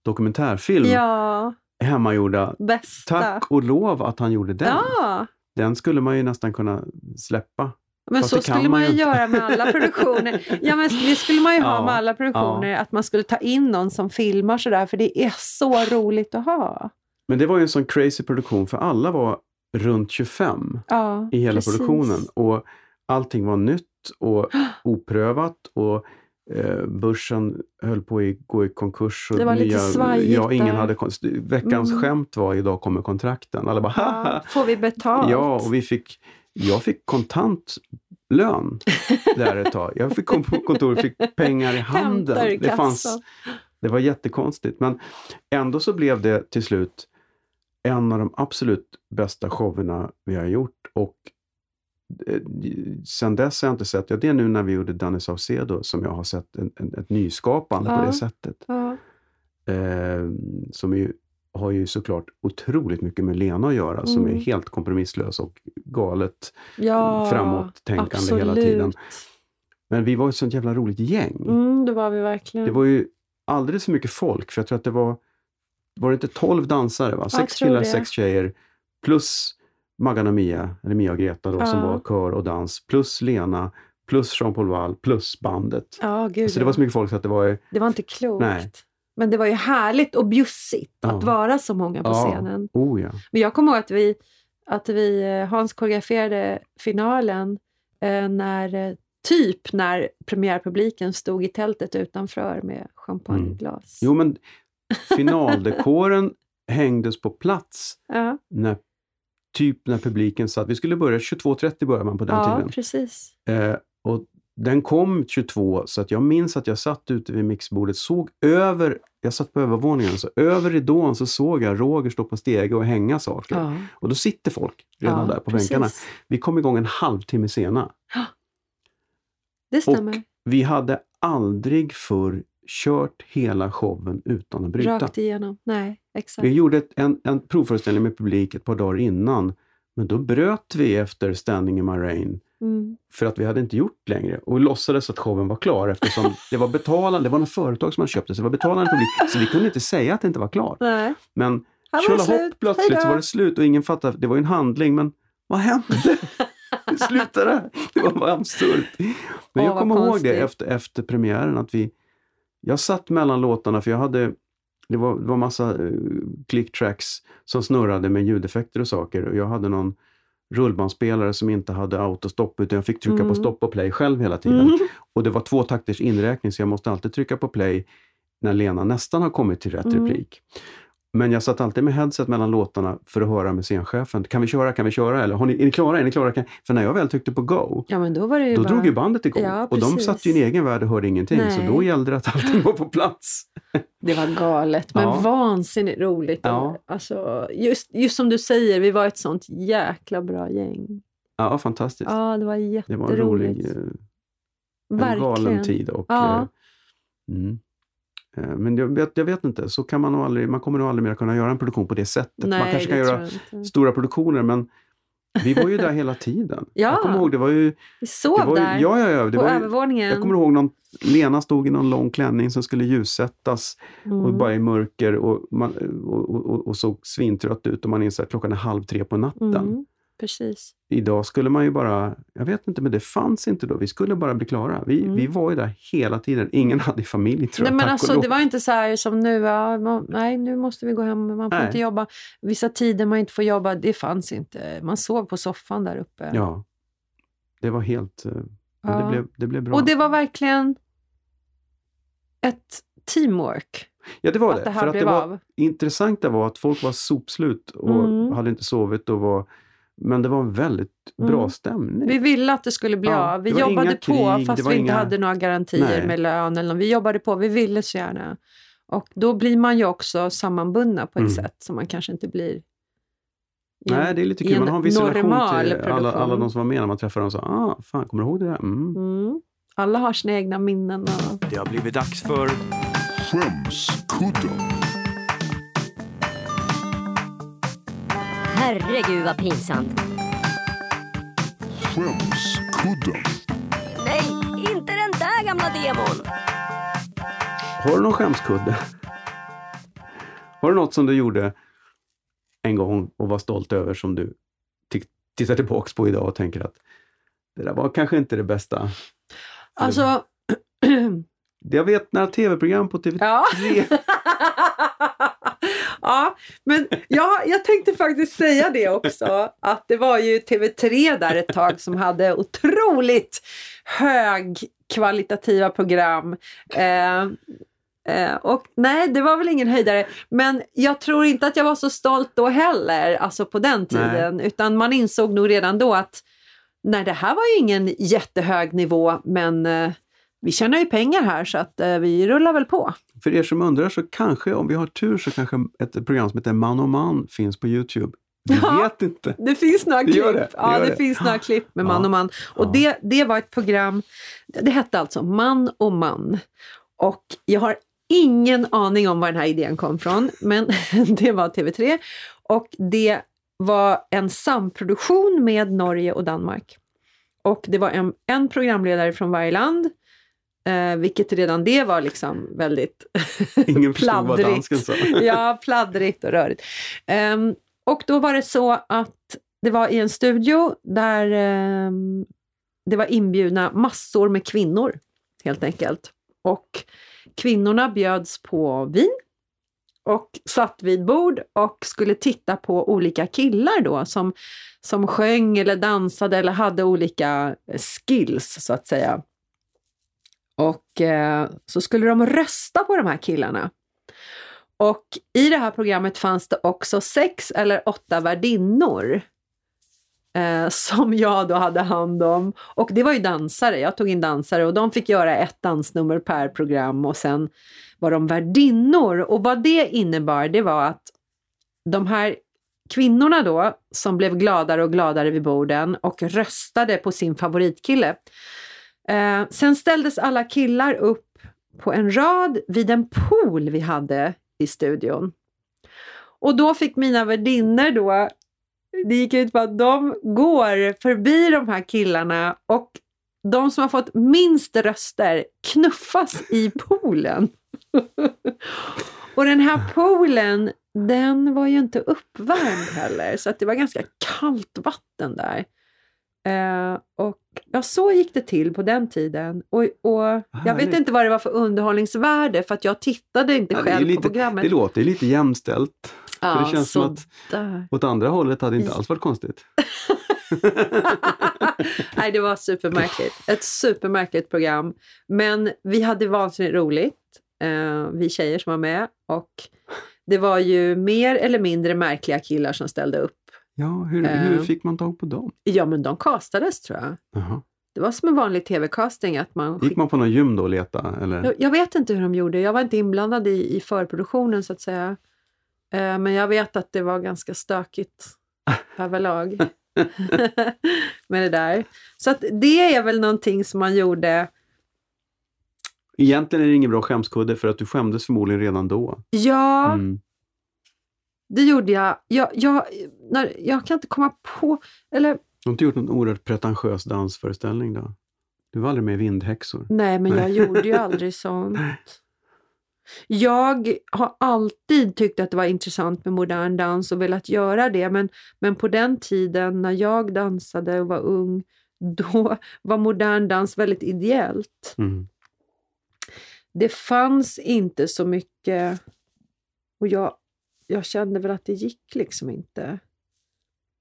dokumentärfilm, Ja, hemmagjorda. bästa. Tack och lov att han gjorde den. Ja, Den skulle man ju nästan kunna släppa. Men Fast så skulle man ju göra med alla produktioner. Ja, men det skulle man ju ha Ja, med alla produktioner, att man skulle ta in någon som filmar sådär, för det är så roligt att ha. Men det var ju en sån crazy produktion för alla var runt 25 Ja, i hela precis. produktionen. Och allting var nytt och [gasps] oprövat och eh, börsen höll på att gå i konkurs. Och Det var lite svajigt ja, ingen där. hade, Veckans Mm. skämt var idag kommer kontrakten. Alla bara Ja, får vi betalt? Ja, och vi fick, jag fick kontant lön där ett tag. Jag fick kom på kontoret och fick pengar i handen. I Det, fanns, det var jättekonstigt. Men ändå så blev det till slut en av de absolut bästa showerna vi har gjort. Och eh, sen dess har jag inte sett, ja det är nu när vi gjorde Danny Saucedo som jag har sett en, en, ett nyskapande på Ja. det sättet. Ja. Eh, som ju, har ju såklart otroligt mycket med Lena att göra, som är Mm. helt kompromisslös och galet Ja, framåt-tänkande hela absolut. tiden. Men vi var ett sånt jävla roligt gäng. Mm, det var vi verkligen. Det var ju alldeles för mycket folk, för jag tror att det var, var det inte 12 dansare? Va? Sex killar, det. sex tjejer, plus Maggan och Mia, eller Mia och Greta då, som Ja. var kör och dans, plus Lena, plus Jean-Paul Wall, plus bandet. Ja, gud Så det var så mycket folk så att det var... Det var inte klokt. Nej. Men det var ju härligt och bjussigt Ja. att vara så många på scenen. Oh ja. Men jag kommer ihåg att vi, att vi eh, Hans koreograferade finalen eh, när, eh, typ när premiärpubliken stod i tältet utanför med champagneglas. Jo, men finaldekoren [laughs] hängdes på plats Ja, när, typ när publiken satt. Vi skulle börja 22.30 började man på den ja tiden. precis. Eh, och den kom 22 så att jag minns att jag satt ute vid mixbordet, såg över, jag satt på övervåningen, så över ridån så såg jag Roger stå på stege och hänga saker. Ja, Och då sitter folk redan ja, där på precis. bänkarna. Vi kom igång en halvtimme senare. Det stämmer. Vi hade aldrig förr kört hela showen utan att bryta. Rakt igenom. Nej, exakt. Vi gjorde ett, en, en provföreställning med publik ett par dagar innan. Men då bröt vi efter Standing in my rain Mm. för att vi hade inte gjort längre och låtsades att showen var klar eftersom [laughs] det var betalande, det var något företag som hade köpt det, så det var betalande publik. Så vi kunde inte säga att det inte var klart. Nej, Men tjolahopp, plötsligt Hejdå. så var det slut och ingen fattade, det var ju en handling, men vad hände? [laughs] Det slutade. Det var bara absurt. Men Åh, jag kommer ihåg det efter, efter premiären att vi, jag satt mellan låtarna för jag hade, det var, det var massa uh, click tracks som snurrade med ljudeffekter och saker och jag hade någon rullbandspelare som inte hade autostopp utan jag fick trycka Mm. på stopp och play själv hela tiden. Mm. [laughs] Och det var två takters inräkning så jag måste alltid trycka på play när Lena nästan har kommit till rätt Mm. replik. Men jag satt alltid med headset mellan låtarna för att höra med scenchefen. Kan vi köra? Kan vi köra? Eller har ni, är ni klara? Är ni klara? Kan... För när jag väl tryckte på go, Ja, men då var det då bara... drog ju bandet igång. Ja, och de satt ju i en egen värld och hörde ingenting. Så Nej. då gällde det att allting var på plats. [laughs] Det var galet, men Ja. vansinnigt roligt. Ja. Alltså, just, just som du säger, vi var ett sånt jäkla bra gäng. Ja, fantastiskt. Ja, det var det jätteroligt. var en rolig, eh, en Verkligen. galen tid. Och, Ja. eh, mm. Eh, Men jag vet, jag vet inte, så kan man nog aldrig, man kommer nog aldrig mer kunna göra en produktion på det sättet. Nej, man kanske kan det göra stora produktioner men vi var ju där hela tiden. [laughs] Ja. Jag kommer ihåg, det var ju... Vi Det sov var ju där ja, ja, ja, det på var ju, övervåningen. jag kommer ihåg någon, Lena stod i någon lång klänning som skulle ljussättas och Mm. bara i mörker och, man, och, och, och, och såg svintrött ut och man inser att klockan är halv tre på natten. Mm, precis. Idag skulle man ju bara, jag vet inte, men det fanns inte då. Vi skulle bara bli klara. Vi, Mm. vi var ju där hela tiden. Ingen hade familj tror Nej, jag, men alltså, det var inte så här som nu, ja, man, nej nu måste vi gå hem, man får Nej. inte jobba. Vissa tider man inte får jobba, det fanns inte. Man sov på soffan där uppe. Ja, det var helt... eh, Ja. det, blev, det blev bra. Och det var verkligen ett teamwork. ja, det var att det. det här För att det var, av. intressanta var att folk var sopslut och Mm. hade inte sovit. Och var, men det var en väldigt bra Mm. stämning. Vi ville att det skulle bli Ja, av. Vi jobbade inga på krig, fast vi var inte inga- hade några garantier Nej. med lön. Eller något. Vi jobbade på, vi ville så gärna. Och då blir man ju också sammanbundna på ett Mm. sätt som man kanske inte blir i en- Nej, det är lite kul. Man har en viss relation till alla, alla de som var med när man träffade dem. sa, ah, fan, kommer du ihåg det där? Mm. Mm. Alla har sina egna minnen. Och... Det har blivit dags för Skämskudden. Herregud vad pinsamt. Skämskudden. Nej, inte den där gamla demon. Har du någon skämskudde? Har du något som du gjorde en gång och var stolt över som du tittar tillbaks på idag och tänker att det där var kanske inte det bästa? Alltså, Jag vet några tv-program på TV3. ja. [laughs] ja, men ja, jag tänkte faktiskt säga det också. Att det var ju TV3 där ett tag som hade otroligt högkvalitativa program. Eh, eh, och nej, det var väl ingen höjdare. Men jag tror inte att jag var så stolt då heller, alltså på den tiden. Utan man insåg nog redan då att nej, det här var ju ingen jättehög nivå, men eh, vi tjänar ju pengar här så att eh, vi rullar väl på. För er som undrar så kanske, om vi har tur, så kanske ett program som heter Man och man finns på Youtube. Vi Ja. vet inte. Det finns några klipp. det, det ja, det, finns några klipp med man och man. Och Ja. det, det var ett program, det hette alltså Man och man. Och jag har ingen aning om var den här idén kom från, men [laughs] det var TV3. Och det var en samproduktion med Norge och Danmark. Och det var en, en programledare från varje land, eh, vilket redan det var liksom väldigt [laughs] Ingen förstod vad Pladdrigt. dansken sa. [laughs] ja, pladdrigt och rörigt. Ehm, och då var det så att det var i en studio där ehm, det var inbjudna massor med kvinnor, helt enkelt. Och kvinnorna bjöds på vin och satt vid bord och skulle titta på olika killar då som, som sjöng eller dansade eller hade olika skills så att säga. Och eh, så skulle de rösta på de här killarna. Och i det här programmet fanns det också sex eller åtta värdinnor eh, som jag då hade hand om. Och det var ju dansare, jag tog in dansare och de fick göra ett dansnummer per program och sen var de värdinnor. Och vad det innebar, det var att de här kvinnorna då, som blev gladare och gladare vid borden och röstade på sin favoritkille. Eh, sen ställdes alla killar upp på en rad vid en pool vi hade i studion. Och då fick mina värdinnor då, det gick ut på att de går förbi de här killarna och de som har fått minst röster knuffas i poolen. [laughs] och den här poolen, den var ju inte uppvärmd heller, så att det var ganska kallt vatten där. Eh, och ja, så gick det till på den tiden. Och, och jag vet inte vad det var för underhållningsvärde, för att jag tittade inte Ja, själv lite- på programmet. Det låter lite jämställt. ja, det känns som att- där. Åt andra hållet hade det inte alls varit konstigt. [laughs] Nej, det var supermärkligt. Ett supermärkligt program. Men vi hade vansinnigt roligt, eh, vi tjejer som var med. Och det var ju mer eller mindre märkliga killar som ställde upp. Ja, hur, Eh. hur fick man tag på dem? Ja, men de castades tror jag. Jaha. Det var som en vanlig tv-casting. Man Gick man på någon gym då och leta? Eller? Jag, jag vet inte hur de gjorde. Jag var inte inblandad i, i förproduktionen så att säga. Eh, men jag vet att det var ganska stökigt [laughs] överlag med det där. Så att det är väl någonting som man gjorde. Egentligen är det ingen bra skämskudde för att du skämdes förmodligen redan då. Ja, Mm. Det gjorde jag. Jag, jag, när, jag kan inte komma på... Eller Du har inte gjort någon oerhört pretentiös dansföreställning då? Du var aldrig med i Vindhäxor? nej, men jag Nej. gjorde ju [laughs] aldrig sånt. Jag har alltid tyckt att det var intressant med modern dans och velat göra det, men, men på den tiden när jag dansade och var ung, då var modern dans väldigt ideellt. Mm. Det fanns inte så mycket och jag, jag kände väl att det gick liksom inte.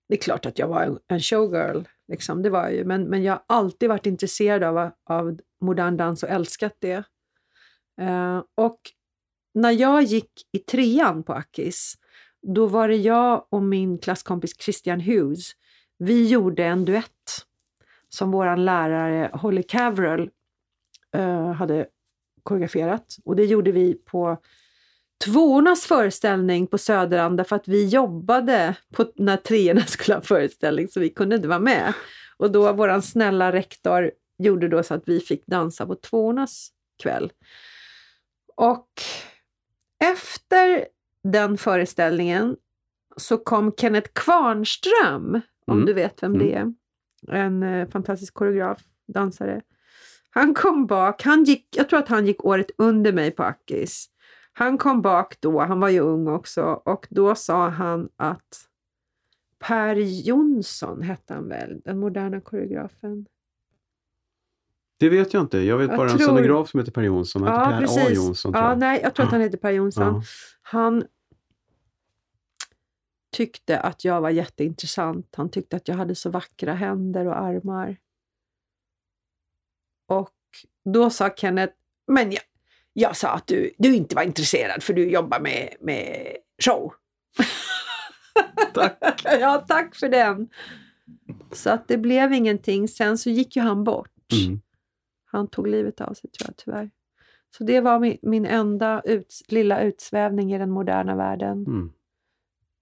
Det är klart att jag var en- showgirl, liksom, det var jag ju, men, men jag har alltid varit intresserad av, av modern dans och älskat det. Eh, och när jag gick i trean på Akis, då var det jag och min klasskompis Christian Hughes. Vi gjorde en duett som vår lärare Holly Caverell eh, hade koreograferat. Och det gjorde vi på tvåornas föreställning på Söderanda för att vi jobbade på, när treorna skulle ha föreställning så vi kunde inte vara med. Och då våran snälla rektor gjorde då så att vi fick dansa på tvåornas kväll. Och efter den föreställningen så kom Kenneth Kvarnström, om Mm. du vet vem det är. En eh, fantastisk koreograf, dansare. Han kom bak, han gick, jag tror att han gick året under mig på Akis. Han kom bak då, han var ju ung också, och då sa han att Per Jonsson hette han väl, den moderna koreografen. Det vet jag inte. Jag vet Jag bara en tror- scenograf som heter Per Jonsson. Han heter Ja, Per A. precis. Jonsson tror Ja, jag. nej, jag tror att han [clears throat] heter Per Jonsson. Ja. Han tyckte att jag var jätteintressant. Han tyckte att jag hade så vackra händer och armar. Och då sa Kenneth, men jag, jag sa att du, du inte var intresserad för du jobbar med, med show. Tack. [laughs] ja, tack för den. Så att det blev ingenting. Sen så gick ju han bort. Mm. Han tog livet av sig tror jag tyvärr. Så det var min, min enda ut, lilla utsvävning i den moderna världen. Mm.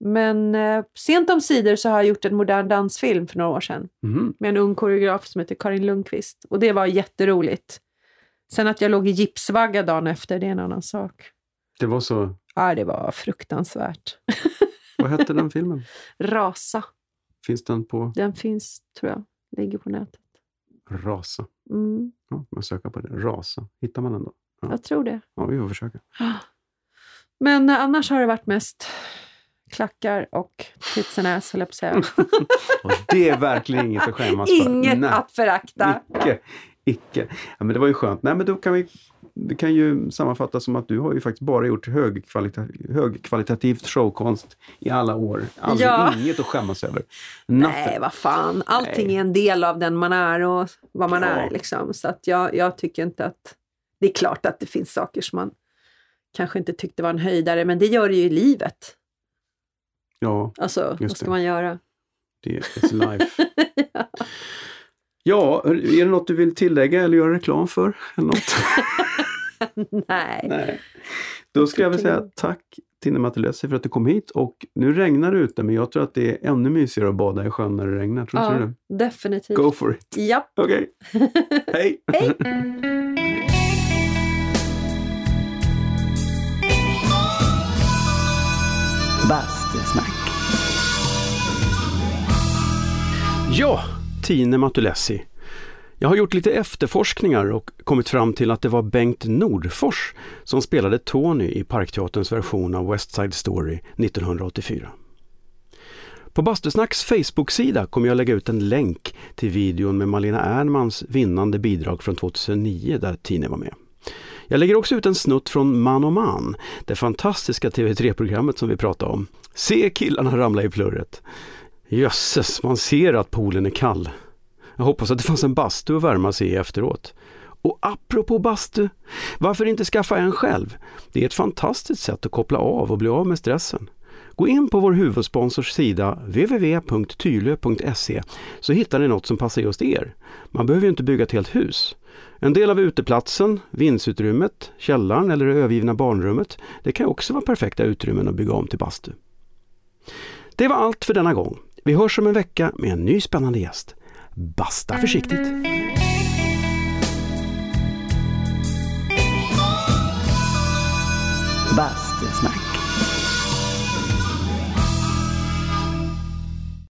Men eh, sent om sidor så har jag gjort en modern dansfilm för några år sedan Mhm. med en ung koreograf som heter Karin Lundqvist. Och det var jätteroligt. Sen att jag låg i gipsvagga dagen efter, det är en annan sak. Det var så. Ja, det var fruktansvärt. [laughs] Vad hette den filmen? Rasa, Finns den på den finns tror jag, ligger på nätet. Rasa? Mm, Ja, man söker på det. Rasa. Hittar man den då? Ja. jag tror det. Ja, vi får försöka. [gasps] Men eh, annars har det varit mest klackar och tits and ass, höll jag på att säga. [laughs] Det är verkligen inget att skämmas för. [laughs] Inget att förakta. Icke. Icke. Ja, men det var ju skönt. Nej, men då kan vi det kan ju sammanfattas som att du har ju faktiskt bara gjort högkvalita högkvalitativt showkonst i alla år. Aldrig, Ja. Inget att skämmas över. Nothing. Nej, vad fan. Allting Nej. är en del av den man är och vad man Ja. är. Liksom. Så att jag, jag tycker inte att... Det är klart att det finns saker som man kanske inte tyckte var en höjdare, men det gör det ju i livet. Ja, Alltså, vad ska det. man göra? det är it's life. [laughs] Ja, är det något du vill tillägga eller göra reklam för? Eller något? [laughs] Nej. Nej. Då ska jag väl säga tack Tinne Matelesi för att du kom hit och nu regnar det ute men jag tror att det är ännu mysigare att bada i sjön när det regnar. Tror du Ja, det? definitivt. Go for it! Japp. Okej, [laughs] hej! Hej! Bastusnack. Ja, Tine Matulessi. Jag har gjort lite efterforskningar och kommit fram till att det var Bengt Nordfors som spelade Tony i Parkteaterns version av West Side Story 1984. På Bastusnacks Facebook-sida kommer jag lägga ut en länk till videon med Malena Ernmans vinnande bidrag från 2009 där Tine var med. Jag lägger också ut en snutt från Man och Man, det fantastiska TV3-programmet som vi pratade om. Se killarna ramla i plurret. Jösses, man ser att poolen är kall. Jag hoppas att det fanns en bastu att värma sig i efteråt. Och apropå bastu, varför inte skaffa en själv? Det är ett fantastiskt sätt att koppla av och bli av med stressen. Gå in på vår huvudsponsors sida www.tylö.se så hittar ni något som passar just er. Man behöver ju inte bygga ett helt hus. En del av uteplatsen, vindsutrymmet, källaren eller det övergivna barnrummet, det kan också vara perfekta utrymmen att bygga om till bastu. Det var allt för denna gång. Vi hörs om en vecka med en ny spännande gäst. Basta försiktigt! Bastusnack.